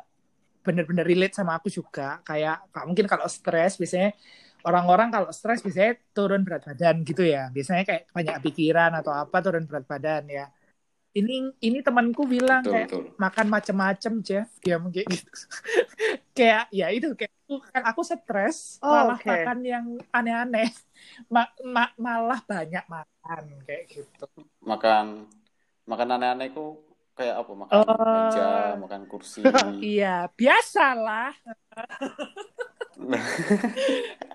bener-bener relate sama aku juga kayak kak- mungkin kalau stres biasanya orang-orang kalau stres biasanya turun berat badan gitu ya biasanya kayak banyak pikiran atau apa turun berat badan ya ini ini temanku bilang Betul kayak betul. makan macem-macem Jeff ya mungkin gitu <laughs> kayak ya itu kayak aku kan aku stres Oh, malah oke. makan yang aneh-aneh <laughs> Ma- ma- malah banyak makan kayak gitu Makan makan aneh-aneh itu kayak apa? Makan Oh. meja, makan kursi. <laughs> iya biasalah <laughs>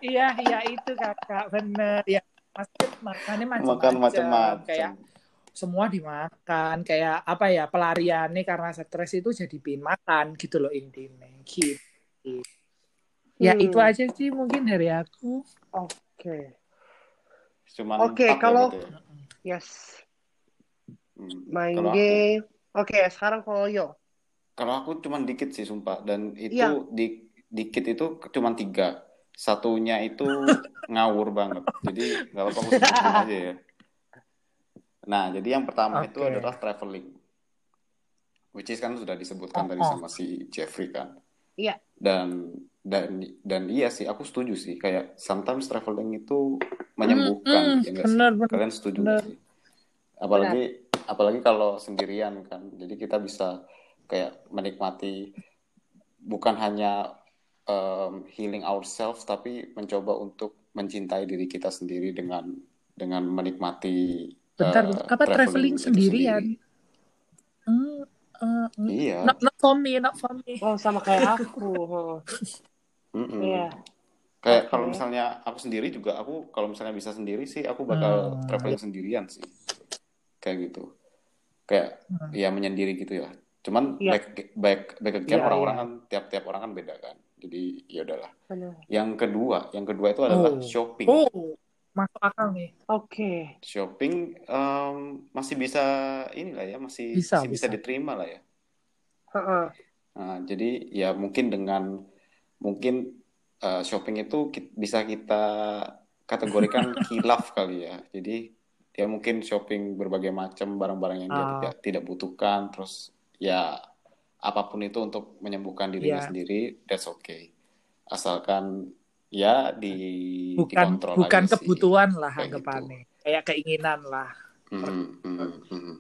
iya iya itu kakak bener ya maksud makannya macam-macam makan macam-macam. kayak semua dimakan kayak apa ya pelariannya karena stres itu jadi pin makan gitu loh intinya gitu ya Hmm. itu aja sih mungkin dari aku Oke. Cuman Oke, empat ya kalau- berarti ya? Yes. Hmm. Main Kalau aku- game. Oke, sekarang kalau yo. Kalau aku cuman dikit sih sumpah dan itu Iya. di dikit itu cuman tiga. Satunya itu <laughs> ngawur banget. Jadi nggak apa-apa aku <laughs> sebutin aja ya. Nah, jadi yang pertama itu Oke. adalah traveling. Which is kan sudah disebutkan Oh, tadi oh. sama si Jeffrey kan. Iya. Dan dan dan iya sih aku setuju sih kayak sometimes traveling itu menyembuhkan Mm, ya nggak sih? bener bener Kalian setuju Bener. sih? Apalagi apalagi kalau sendirian kan. Jadi kita bisa kayak menikmati bukan hanya um, healing ourselves tapi mencoba untuk mencintai diri kita sendiri dengan dengan menikmati bentar uh, bentar. apa traveling itu sendirian sendiri. Hmm, eh, mm, Iya. not, not for me not for me Oh, sama kayak aku. Heeh. Mm-mm. Iya. Kayak Oke. kalau misalnya aku sendiri juga aku kalau misalnya bisa sendiri sih aku bakal Hmm. traveling sendirian sih. Kayak gitu. Kayak Hmm. ya menyendiri gitu ya. Cuman Iya. back back back again Iya, orang-orang iya. kan tiap-tiap orang kan beda kan. Jadi ya udahlah. Yang kedua, yang kedua itu adalah Oh. shopping. oh masuk akal nih Oke. Shopping em, masih bisa inilah ya, masih Bisa, masih bisa bisa. diterima lah ya. Heeh. Nah, jadi ya mungkin dengan mungkin eh, shopping itu bisa kita kategorikan <laughs> kilaf kali ya. Jadi dia mungkin shopping berbagai macam barang-barang yang dia Ah. tidak tidak butuhkan, terus ya apa pun itu untuk menyembuhkan dirinya Iya. sendiri, that's okay. Asalkan ya di bukan dikontrol bukan aja sih. kebutuhan lah Kayak gitu. kayak keinginan lah Hmm, hmm, hmm.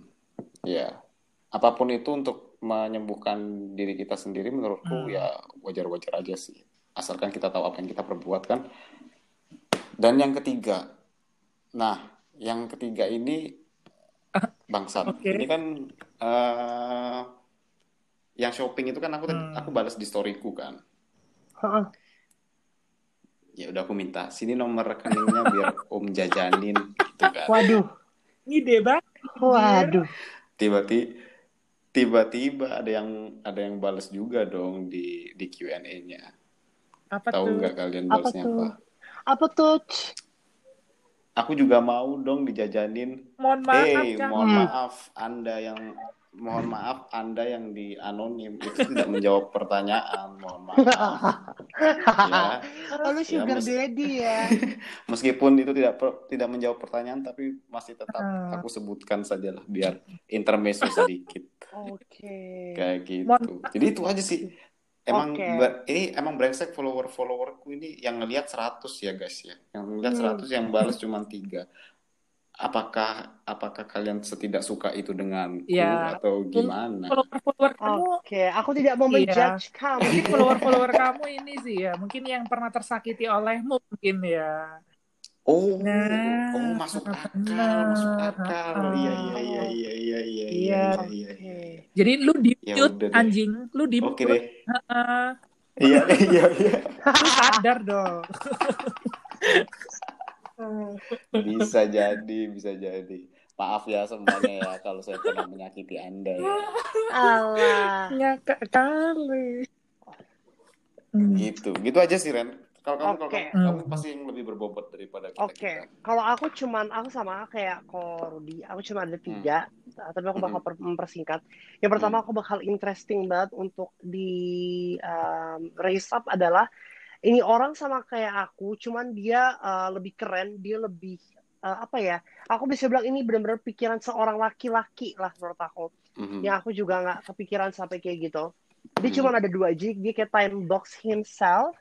Ya, apa pun itu untuk menyembuhkan diri kita sendiri menurutku Hmm. ya wajar-wajar aja sih. Asalkan kita tahu apa yang kita perbuat kan. Dan yang ketiga, nah, yang ketiga ini <laughs> bangsat. Oke. Ini kan eh yang shopping itu kan aku Hmm. aku balas di storyku kan. Ya udah aku minta sini nomor rekeningnya biar <laughs> Om jajanin gitu kan. Waduh. ide banget Waduh. tiba-tiba tiba-tiba ada yang ada yang balas juga dong di di Q&A-nya. apa Tahu nggak kalian Apa balasnya tuh? apa? Apa tuh? Aku juga mau dong dijajanin. mohon maaf Hey, Kang. mohon maaf Anda yang mohon maaf Anda yang di anonim itu tidak menjawab pertanyaan. Mohon maaf. <laughs> ya, Oh, lu sugar mas- daddy ya. <laughs> meskipun itu tidak per- tidak menjawab pertanyaan tapi masih tetap Ah. aku sebutkan sajalah biar intermezzo sedikit. Oke. kayak gitu. Mohon- Jadi itu aja sih. Emang ber- ini emang brengsek follower-followerku ini yang ngelihat 100 ya guys ya. Yang ngelihat Hmm. 100 yang balas cuma tiga. Apakah apakah kalian setidak suka itu denganku Ya, atau gimana? follower follower kamu Oke, aku tidak mau Iya. menjudge kamu. mungkin follower follower kamu ini sih ya mungkin yang pernah tersakiti olehmu mungkin ya Oh, Nah, oh masuk akal, benar. masuk akal. Iya iya iya iya iya iya Iya. iya iya. Oke. jadi lu di Ya anjing lu di Oke mute deh. Heeh. Iya iya iya. lu sadar dong <laughs> bisa jadi, bisa jadi. Maaf ya semuanya ya kalau saya pernah menyakiti Anda ya. Allah. Nyakak kali. Hmm. Gitu. Gitu aja sih Ren. Kalau kamu, kalau Oke. kamu, kamu Hmm. pasti yang lebih berbobot daripada kita. Oke, kalau aku cuman aku sama kayak ko Rudy, aku cuma ada tiga, tapi aku bakal per- mempersingkat. Yang pertama aku bakal interesting banget untuk di um, raise up adalah ini orang sama kayak aku, cuman dia uh, lebih keren, dia lebih uh, apa ya? Aku bisa bilang ini benar-benar pikiran seorang laki-laki lah menurut aku. Mhm. Yang aku juga nggak kepikiran sampai kayak gitu. Dia Hmm. cuma ada dua aja, dia kayak time box himself.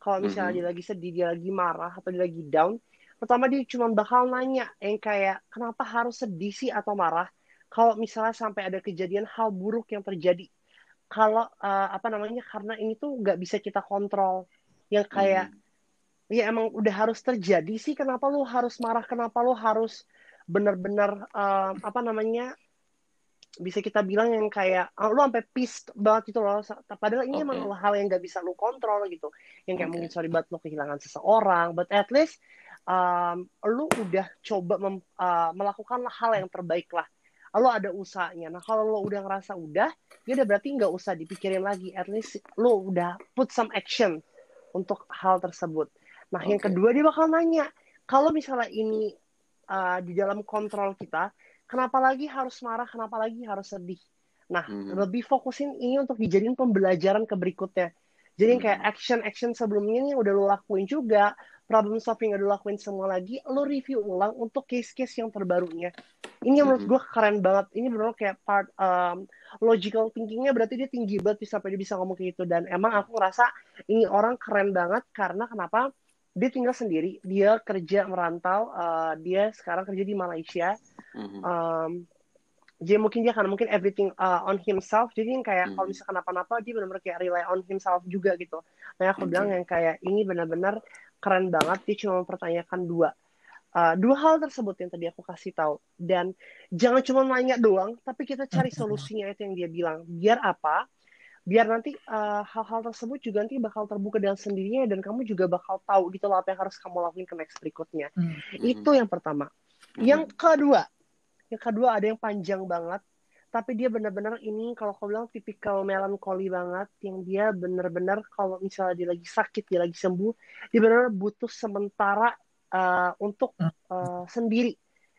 Kalau misalnya Mhm. dia lagi sedih, dia lagi marah, atau dia lagi down, pertama dia cuma bakal nanya yang kayak kenapa harus sedih sih atau marah? Kalau misalnya sampai ada kejadian hal buruk yang terjadi, kalau uh, apa namanya karena ini tuh nggak bisa kita kontrol, yang kayak Mhm. ya emang udah harus terjadi sih kenapa lu harus marah kenapa lu harus benar-benar um, apa namanya bisa kita bilang yang kayak ah, lu sampai pissed banget gitu loh padahal ini Oke. emang hal yang nggak bisa lu kontrol gitu yang kayak Oke. mungkin sorry banget lu kehilangan seseorang but at least um, lu udah coba mem- uh, melakukan hal yang terbaik lah lu ada usahanya nah kalau lu udah ngerasa udah ya udah berarti nggak usah dipikirin lagi at least lu udah put some action untuk hal tersebut nah yang Oke. kedua dia bakal nanya kalau misalnya ini uh, di dalam kontrol kita kenapa lagi harus marah kenapa lagi harus sedih nah Mhm. lebih fokusin ini untuk dijadiin pembelajaran ke berikutnya jadi yang kayak Mhm. action action sebelumnya nih udah lo lakuin juga problem solving udah lo lakuin semua lagi lo review ulang untuk case-case yang terbarunya ini yang menurut Mhm. gue keren banget ini benar kayak part um, logical thinkingnya berarti dia tinggi banget bisa sampai dia bisa ngomong kayak gitu. Dan emang aku ngerasa ini orang keren banget karena kenapa? Dia tinggal sendiri dia kerja merantau uh, dia sekarang kerja di Malaysia. Mhm. um, jadi mungkin dia karena mungkin everything uh, on himself. Jadi yang kayak Hmm. kalau misalkan apa-apa dia benar-benar kayak rely on himself juga gitu. Nah aku Oke. bilang yang kayak ini benar-benar keren banget. Dia cuma mempertanyakan dua Uh, dua hal tersebut yang tadi aku kasih tahu. Dan jangan cuma nanya doang tapi kita cari solusinya itu yang dia bilang. Biar apa? Biar nanti uh, hal-hal tersebut juga nanti bakal terbuka dengan sendirinya dan kamu juga bakal tahu gitu loh apa yang harus kamu lakuin ke next berikutnya. Hmm. itu yang pertama. Mhm. yang kedua, yang kedua ada yang panjang banget, tapi dia benar-benar ini kalau aku bilang tipikal melankoli banget, yang dia benar-benar kalau misalnya dia lagi sakit, dia lagi sembuh, dia benar butuh sementara uh, untuk uh, sendiri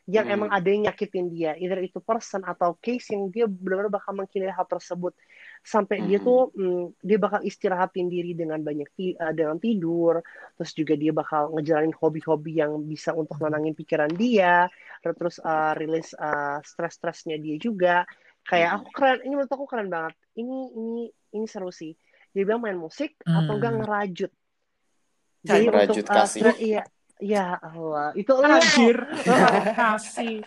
yang Hmm. emang ada yang nyakitin dia, either itu person atau case yang dia benar-benar bakal menghindari hal tersebut sampai dia Hmm. tuh mm, dia bakal istirahatin diri dengan banyak ti- uh, dengan tidur, terus juga dia bakal ngejalanin hobi-hobi yang bisa untuk nenangin pikiran dia, terus uh, rilis uh, stres-stresnya dia juga. Kayak Hmm. aku keren, ini menurut aku keren banget. Ini ini ini seru sih. Dia bilang main musik atau enggak Hmm. ngerajut. Jadi untuk uh, kasih. iya, ya Allah, itu lo Anjir. <laughs> Kasih.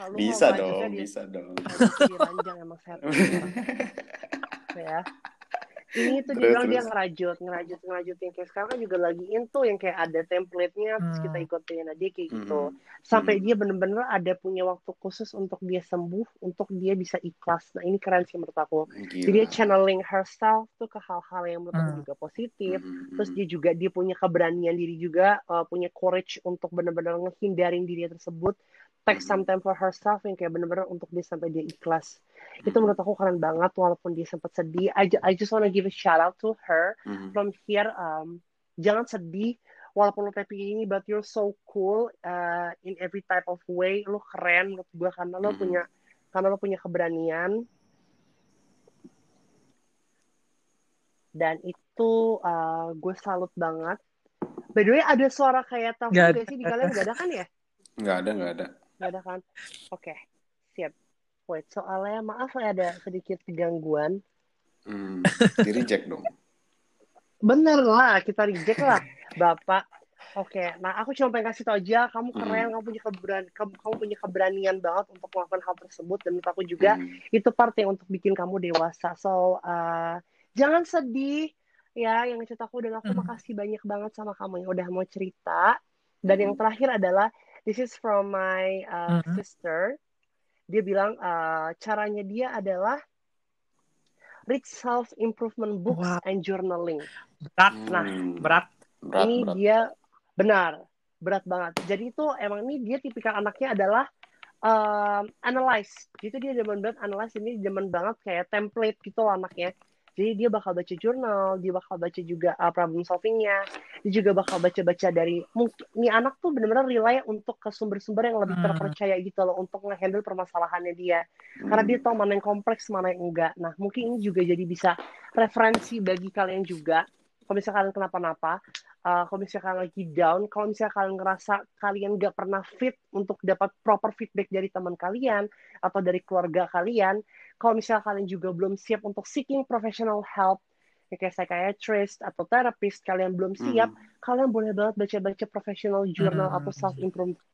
Lu Bisa dong, bisa dong. ranjang emang sehat <laughs> ya. Ini tuh Terus, dia bilang dia terus. ngerajut, ngerajut, ngerajut yang kayak sekarang kan juga lagi in tuh yang kayak ada template-nya terus Hmm. kita ikutin nah dia kayak gitu. Mhm. Sampai Hmm. dia bener-bener ada punya waktu khusus untuk dia sembuh, untuk dia bisa ikhlas. Nah ini keren sih menurut aku. Gila. Jadi dia channeling herself tuh ke hal-hal yang menurut aku Hmm. juga positif. Mhm. Terus dia juga dia punya keberanian diri juga, uh, punya courage untuk benar-benar ngehindarin diri tersebut. Take some time for herself yang kayak benar-benar untuk dia sampai dia ikhlas. Itu Mhm. menurut aku keren banget walaupun dia sempat sedih. I, ju- I just wanna give a shout out to her Mhm. from here. Um, jangan sedih walaupun lo kayak begini, but you're so cool uh, in every type of way. Lo keren menurut gue karena lo Mhm. punya karena lo punya keberanian. Dan itu uh, gue salut banget. By the way, ada suara kayak Nggak gak sih di kalian? Gak ada kan ya? Nggak ada, nggak ada. Gak ada kan? Oke, siap. Wait, soalnya maaf ya ada sedikit gangguan. Hmm. Di reject dong. Bener lah, kita reject lah, Bapak. Oke, nah aku cuma pengen kasih tau aja, kamu keren, Hmm. kamu punya keberan, kamu, kamu punya keberanian banget untuk melakukan hal tersebut, dan menurut aku juga Mhm. itu part yang untuk bikin kamu dewasa. So, uh, jangan sedih ya, yang ngechat aku dan aku Hmm. makasih banyak banget sama kamu yang udah mau cerita. Dan yang Mhm. terakhir adalah, this is from my uh, Mhm. sister. Dia bilang uh, caranya dia adalah read self improvement books Wow. and journaling. berat. Nah, Hmm. Berat. berat, ini berat. dia Benar, berat banget. Jadi itu emang ini dia tipikal anaknya adalah um, analyze. Gitu dia demen banget analyze ini demen banget kayak template gitu loh anaknya. Jadi dia bakal baca jurnal, dia bakal baca juga uh, problem solvingnya, dia juga bakal baca-baca dari mungkin ini anak tuh benar-benar rely untuk ke sumber-sumber yang lebih Hmm. terpercaya gitu loh untuk nge-handle permasalahannya dia. Karena dia tahu mana yang kompleks, mana yang enggak. Nah, mungkin ini juga jadi bisa referensi bagi kalian juga. Kalau misalnya kalian kenapa-napa, uh, kalau misalnya kalian lagi down, kalau misalnya kalian ngerasa kalian nggak pernah fit untuk dapat proper feedback dari teman kalian atau dari keluarga kalian, kalau misalnya kalian juga belum siap untuk seeking professional help, ya kayak psychiatrist atau therapist, kalian belum siap, Mhm. kalian boleh banget baca-baca professional journal Hmm. atau self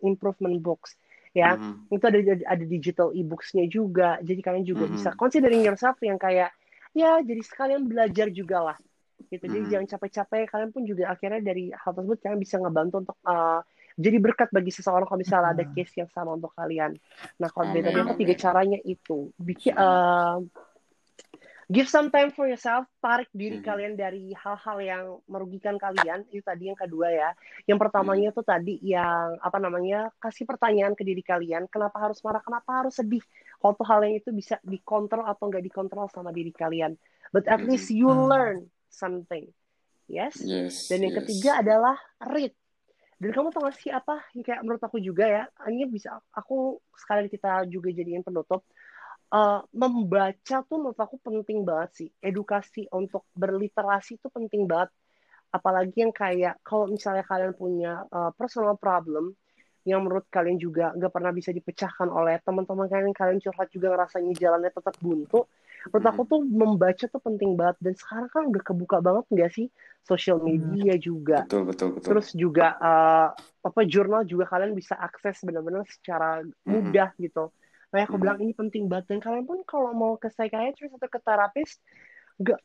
improvement books ya Mhm. itu ada ada digital e-booksnya juga jadi kalian juga Mhm. bisa considering yourself yang kayak ya jadi sekalian belajar juga lah gitu. Jadi Mhm. jangan capek-capek. Kalian pun juga akhirnya dari hal tersebut kalian bisa ngebantu untuk uh, jadi berkat bagi seseorang kalau misalnya ada Mhm. case yang sama untuk kalian. Nah kalau beda tiga amin. caranya itu. Bikin uh, give some time for yourself. Tarik diri Mhm. kalian dari hal-hal yang merugikan kalian. Itu tadi yang kedua ya. Yang pertamanya tuh tadi yang apa namanya kasih pertanyaan ke diri kalian. Kenapa harus marah? Kenapa harus sedih? Kalau tuh hal yang itu bisa dikontrol atau nggak dikontrol sama diri kalian. But at least you Hmm. learn something. Yes? Yes, dan yang yes. ketiga adalah read. Dan kamu tau gak sih apa yang kayak menurut aku juga ya ini bisa aku sekalian kita juga jadiin penutup. Uh, membaca tuh menurut aku penting banget sih. Edukasi untuk berliterasi itu penting banget. Apalagi yang kayak kalau misalnya kalian punya uh, personal problem yang menurut kalian juga nggak pernah bisa dipecahkan oleh teman-teman kalian kalian curhat juga ngerasanya jalannya tetap buntu menurut aku tuh membaca tuh penting banget dan sekarang kan udah kebuka banget nggak sih sosial Hmm. media juga Betul, betul, betul. terus juga uh, apa jurnal juga kalian bisa akses benar-benar secara mudah gitu. Nah, aku Mhm. bilang ini penting banget dan kalian pun kalau mau ke psychiatrist atau ke terapis nggak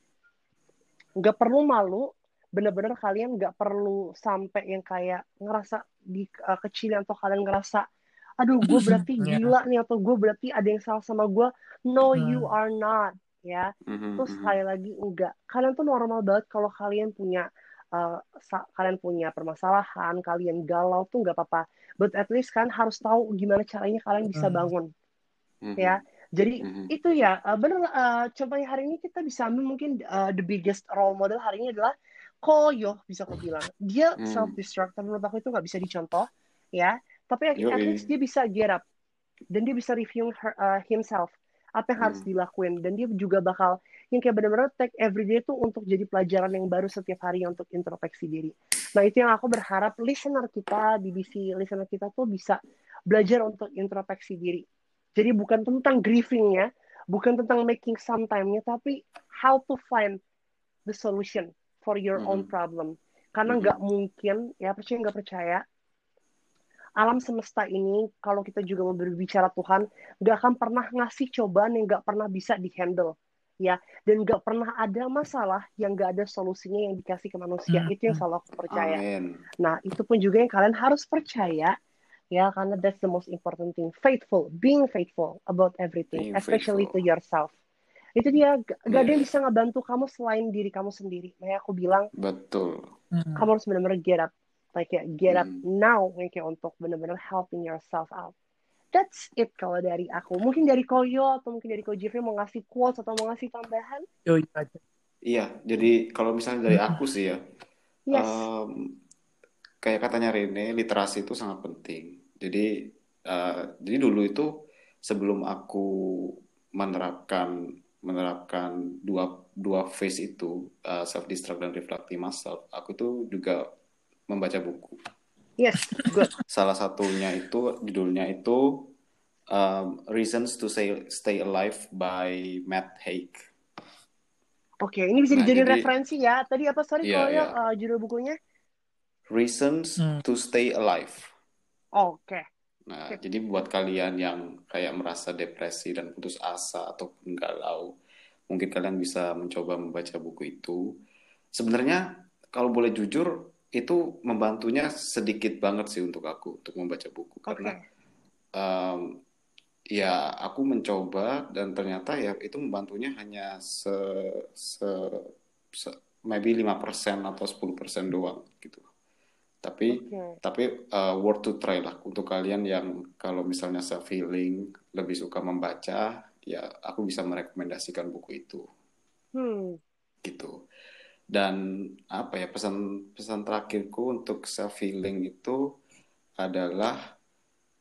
nggak perlu malu benar-benar kalian nggak perlu sampai yang kayak ngerasa di uh, kecilin atau kalian ngerasa aduh gue <laughs> berarti Ya. gila nih atau gue berarti ada yang salah sama gue no you Hmm. are not ya Mhm, terus mhm. sekali lagi enggak kalian tuh normal banget kalau kalian punya uh, sa- kalian punya permasalahan kalian galau tuh nggak apa-apa but at least kan harus tahu gimana caranya kalian bisa Hmm. bangun Mhm. ya jadi Mhm. itu ya uh, bener uh, contohnya hari ini kita bisa ambil mungkin uh, the biggest role model hari ini adalah Koyo bisa aku bilang dia Hmm. self destruct tapi menurut aku itu nggak bisa dicontoh ya tapi at Yoi. least dia bisa get up dan dia bisa review her, uh, himself apa yang harus Hmm. dilakuin dan dia juga bakal yang kayak benar-benar take every day tuh untuk jadi pelajaran yang baru setiap hari untuk introspeksi diri. Nah itu yang aku berharap listener kita BBC listener kita tuh bisa belajar untuk introspeksi diri. Jadi bukan tentang grieving-nya, bukan tentang making some time-nya, tapi how to find the solution for your own Mhm. problem. Karena Mhm. nggak mungkin, ya percaya nggak percaya, alam semesta ini kalau kita juga mau berbicara Tuhan nggak akan pernah ngasih cobaan yang nggak pernah bisa dihandle ya dan nggak pernah ada masalah yang nggak ada solusinya yang dikasih ke manusia Hmm. itu yang selalu aku percaya Amin. nah itu pun juga yang kalian harus percaya ya karena that's the most important thing faithful being faithful about everything Being especially faithful. to yourself itu dia gak, gak ada yang bisa ngebantu kamu selain diri kamu sendiri makanya aku bilang Betul. Hmm. kamu harus benar-benar get up like kayak get up Hmm. now yang kayak untuk benar-benar helping yourself out that's it kalau dari aku mungkin dari Koyo atau mungkin dari Ko Jeffrey mau ngasih quotes atau mau ngasih tambahan aja. Iya, jadi kalau misalnya dari aku sih ya, yes em, kayak katanya Rene, literasi itu sangat penting. Jadi, eh, jadi dulu itu sebelum aku menerapkan menerapkan dua dua phase itu, self destruct dan reflective myself, aku tuh juga membaca buku. yes good <laughs> Salah satunya itu judulnya itu um, Reasons to Stay, Stay Alive by Matt Haig. oke ini bisa Nah, dijadiin jadi- referensi ya tadi apa sorry Iya, Koyo iya. uh, judul bukunya Reasons Hmm. to Stay Alive. oke Nah, Oke. jadi buat kalian yang kayak merasa depresi dan putus asa ataupun galau, mungkin kalian bisa mencoba membaca buku itu. Sebenarnya kalau boleh jujur, itu membantunya sedikit banget sih untuk aku untuk membaca buku karena um, ya aku mencoba dan ternyata ya itu membantunya hanya se, se, se maybe 5% atau 10% doang gitu. Tapi Oke. tapi uh, worth to try lah untuk kalian yang kalau misalnya self healing lebih suka membaca, ya aku bisa merekomendasikan buku itu Hmm. gitu. Dan apa ya pesan pesan terakhirku untuk self healing itu adalah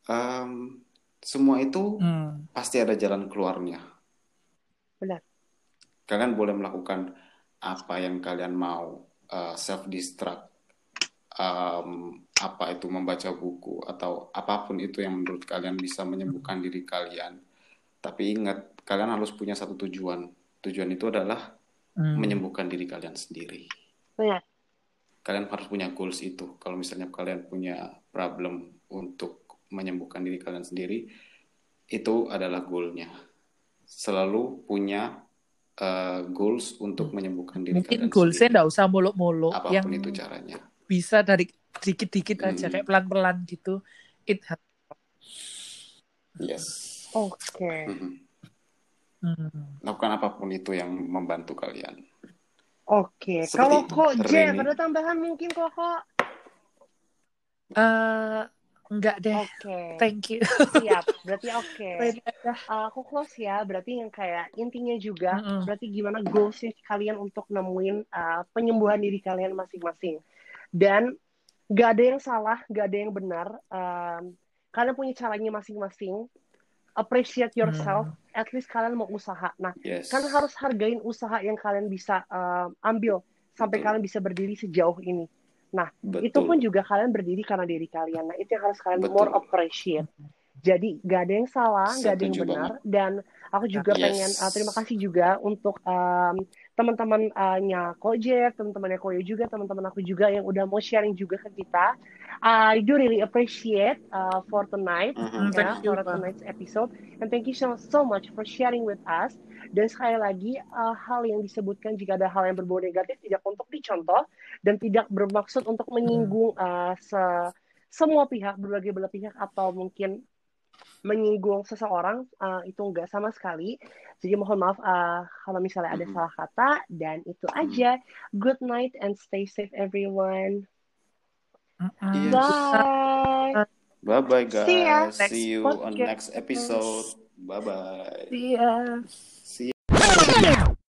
em, semua itu Hmm. pasti ada jalan keluarnya. Benar. Kalian boleh melakukan apa yang kalian mau, self destruct, apa itu membaca buku atau apa pun itu yang menurut kalian bisa menyembuhkan diri kalian. Tapi ingat, kalian harus punya satu tujuan. Tujuan itu adalah Hmm. menyembuhkan diri kalian sendiri. Benar. Kalian harus punya goals itu. Kalau misalnya kalian punya problem untuk menyembuhkan diri kalian sendiri, itu adalah goalnya. Selalu punya uh, goals untuk menyembuhkan diri Mungkin kalian goalsnya sendiri. nggak usah muluk-muluk. Apa pun Yang itu caranya. bisa dari dikit-dikit aja, Hmm. kayak pelan-pelan gitu. It helps. Yes. Oke. Mhm. Hmm. Lakukan apa pun itu yang membantu kalian. Oke. Seperti Kalau kok Jeff Rini. ada tambahan mungkin kok kok. Eh, enggak deh. Oke. Thank you. Siap. Berarti <laughs> oke. Udah. Uh, aku close ya. Berarti yang kayak intinya juga. Mm-mm. Berarti gimana goalsnya kalian untuk nemuin uh, penyembuhan diri kalian masing-masing. Dan gak ada yang salah, gak ada yang benar. Um, kalian punya caranya masing-masing. Appreciate yourself. Hmm. At least kalian mau usaha. Nah, Yes. kan harus hargain usaha yang kalian bisa uh, ambil sampai Betul. kalian bisa berdiri sejauh ini. Betul. Itu pun juga kalian berdiri karena diri kalian. Nah, itu yang harus kalian Betul. more appreciate. Jadi, gak ada yang salah, gak ada yang benar. Dan aku juga Yes. pengen, uh, terima kasih juga untuk um, teman-temannya Kojek, teman-temannya Koyo juga, teman-teman aku juga yang udah mau sharing juga ke kita. I do really appreciate uh, for tonight, ya, Thank you, for Pak. tonight's episode. And thank you so, so much for sharing with us. Dan sekali lagi, uh, hal yang disebutkan jika ada hal yang berbau negatif tidak untuk dicontoh dan tidak bermaksud untuk menyinggung uh, se- semua pihak, berbagai belah pihak atau mungkin menyinggung seseorang uh, itu enggak sama sekali. Jadi mohon maaf uh, kalau misalnya ada Mhm. salah kata dan itu aja. Good night and stay safe everyone. Yes. Bye. Bye bye guys. See ya See, you on podcast. next episode. Bye bye. See ya.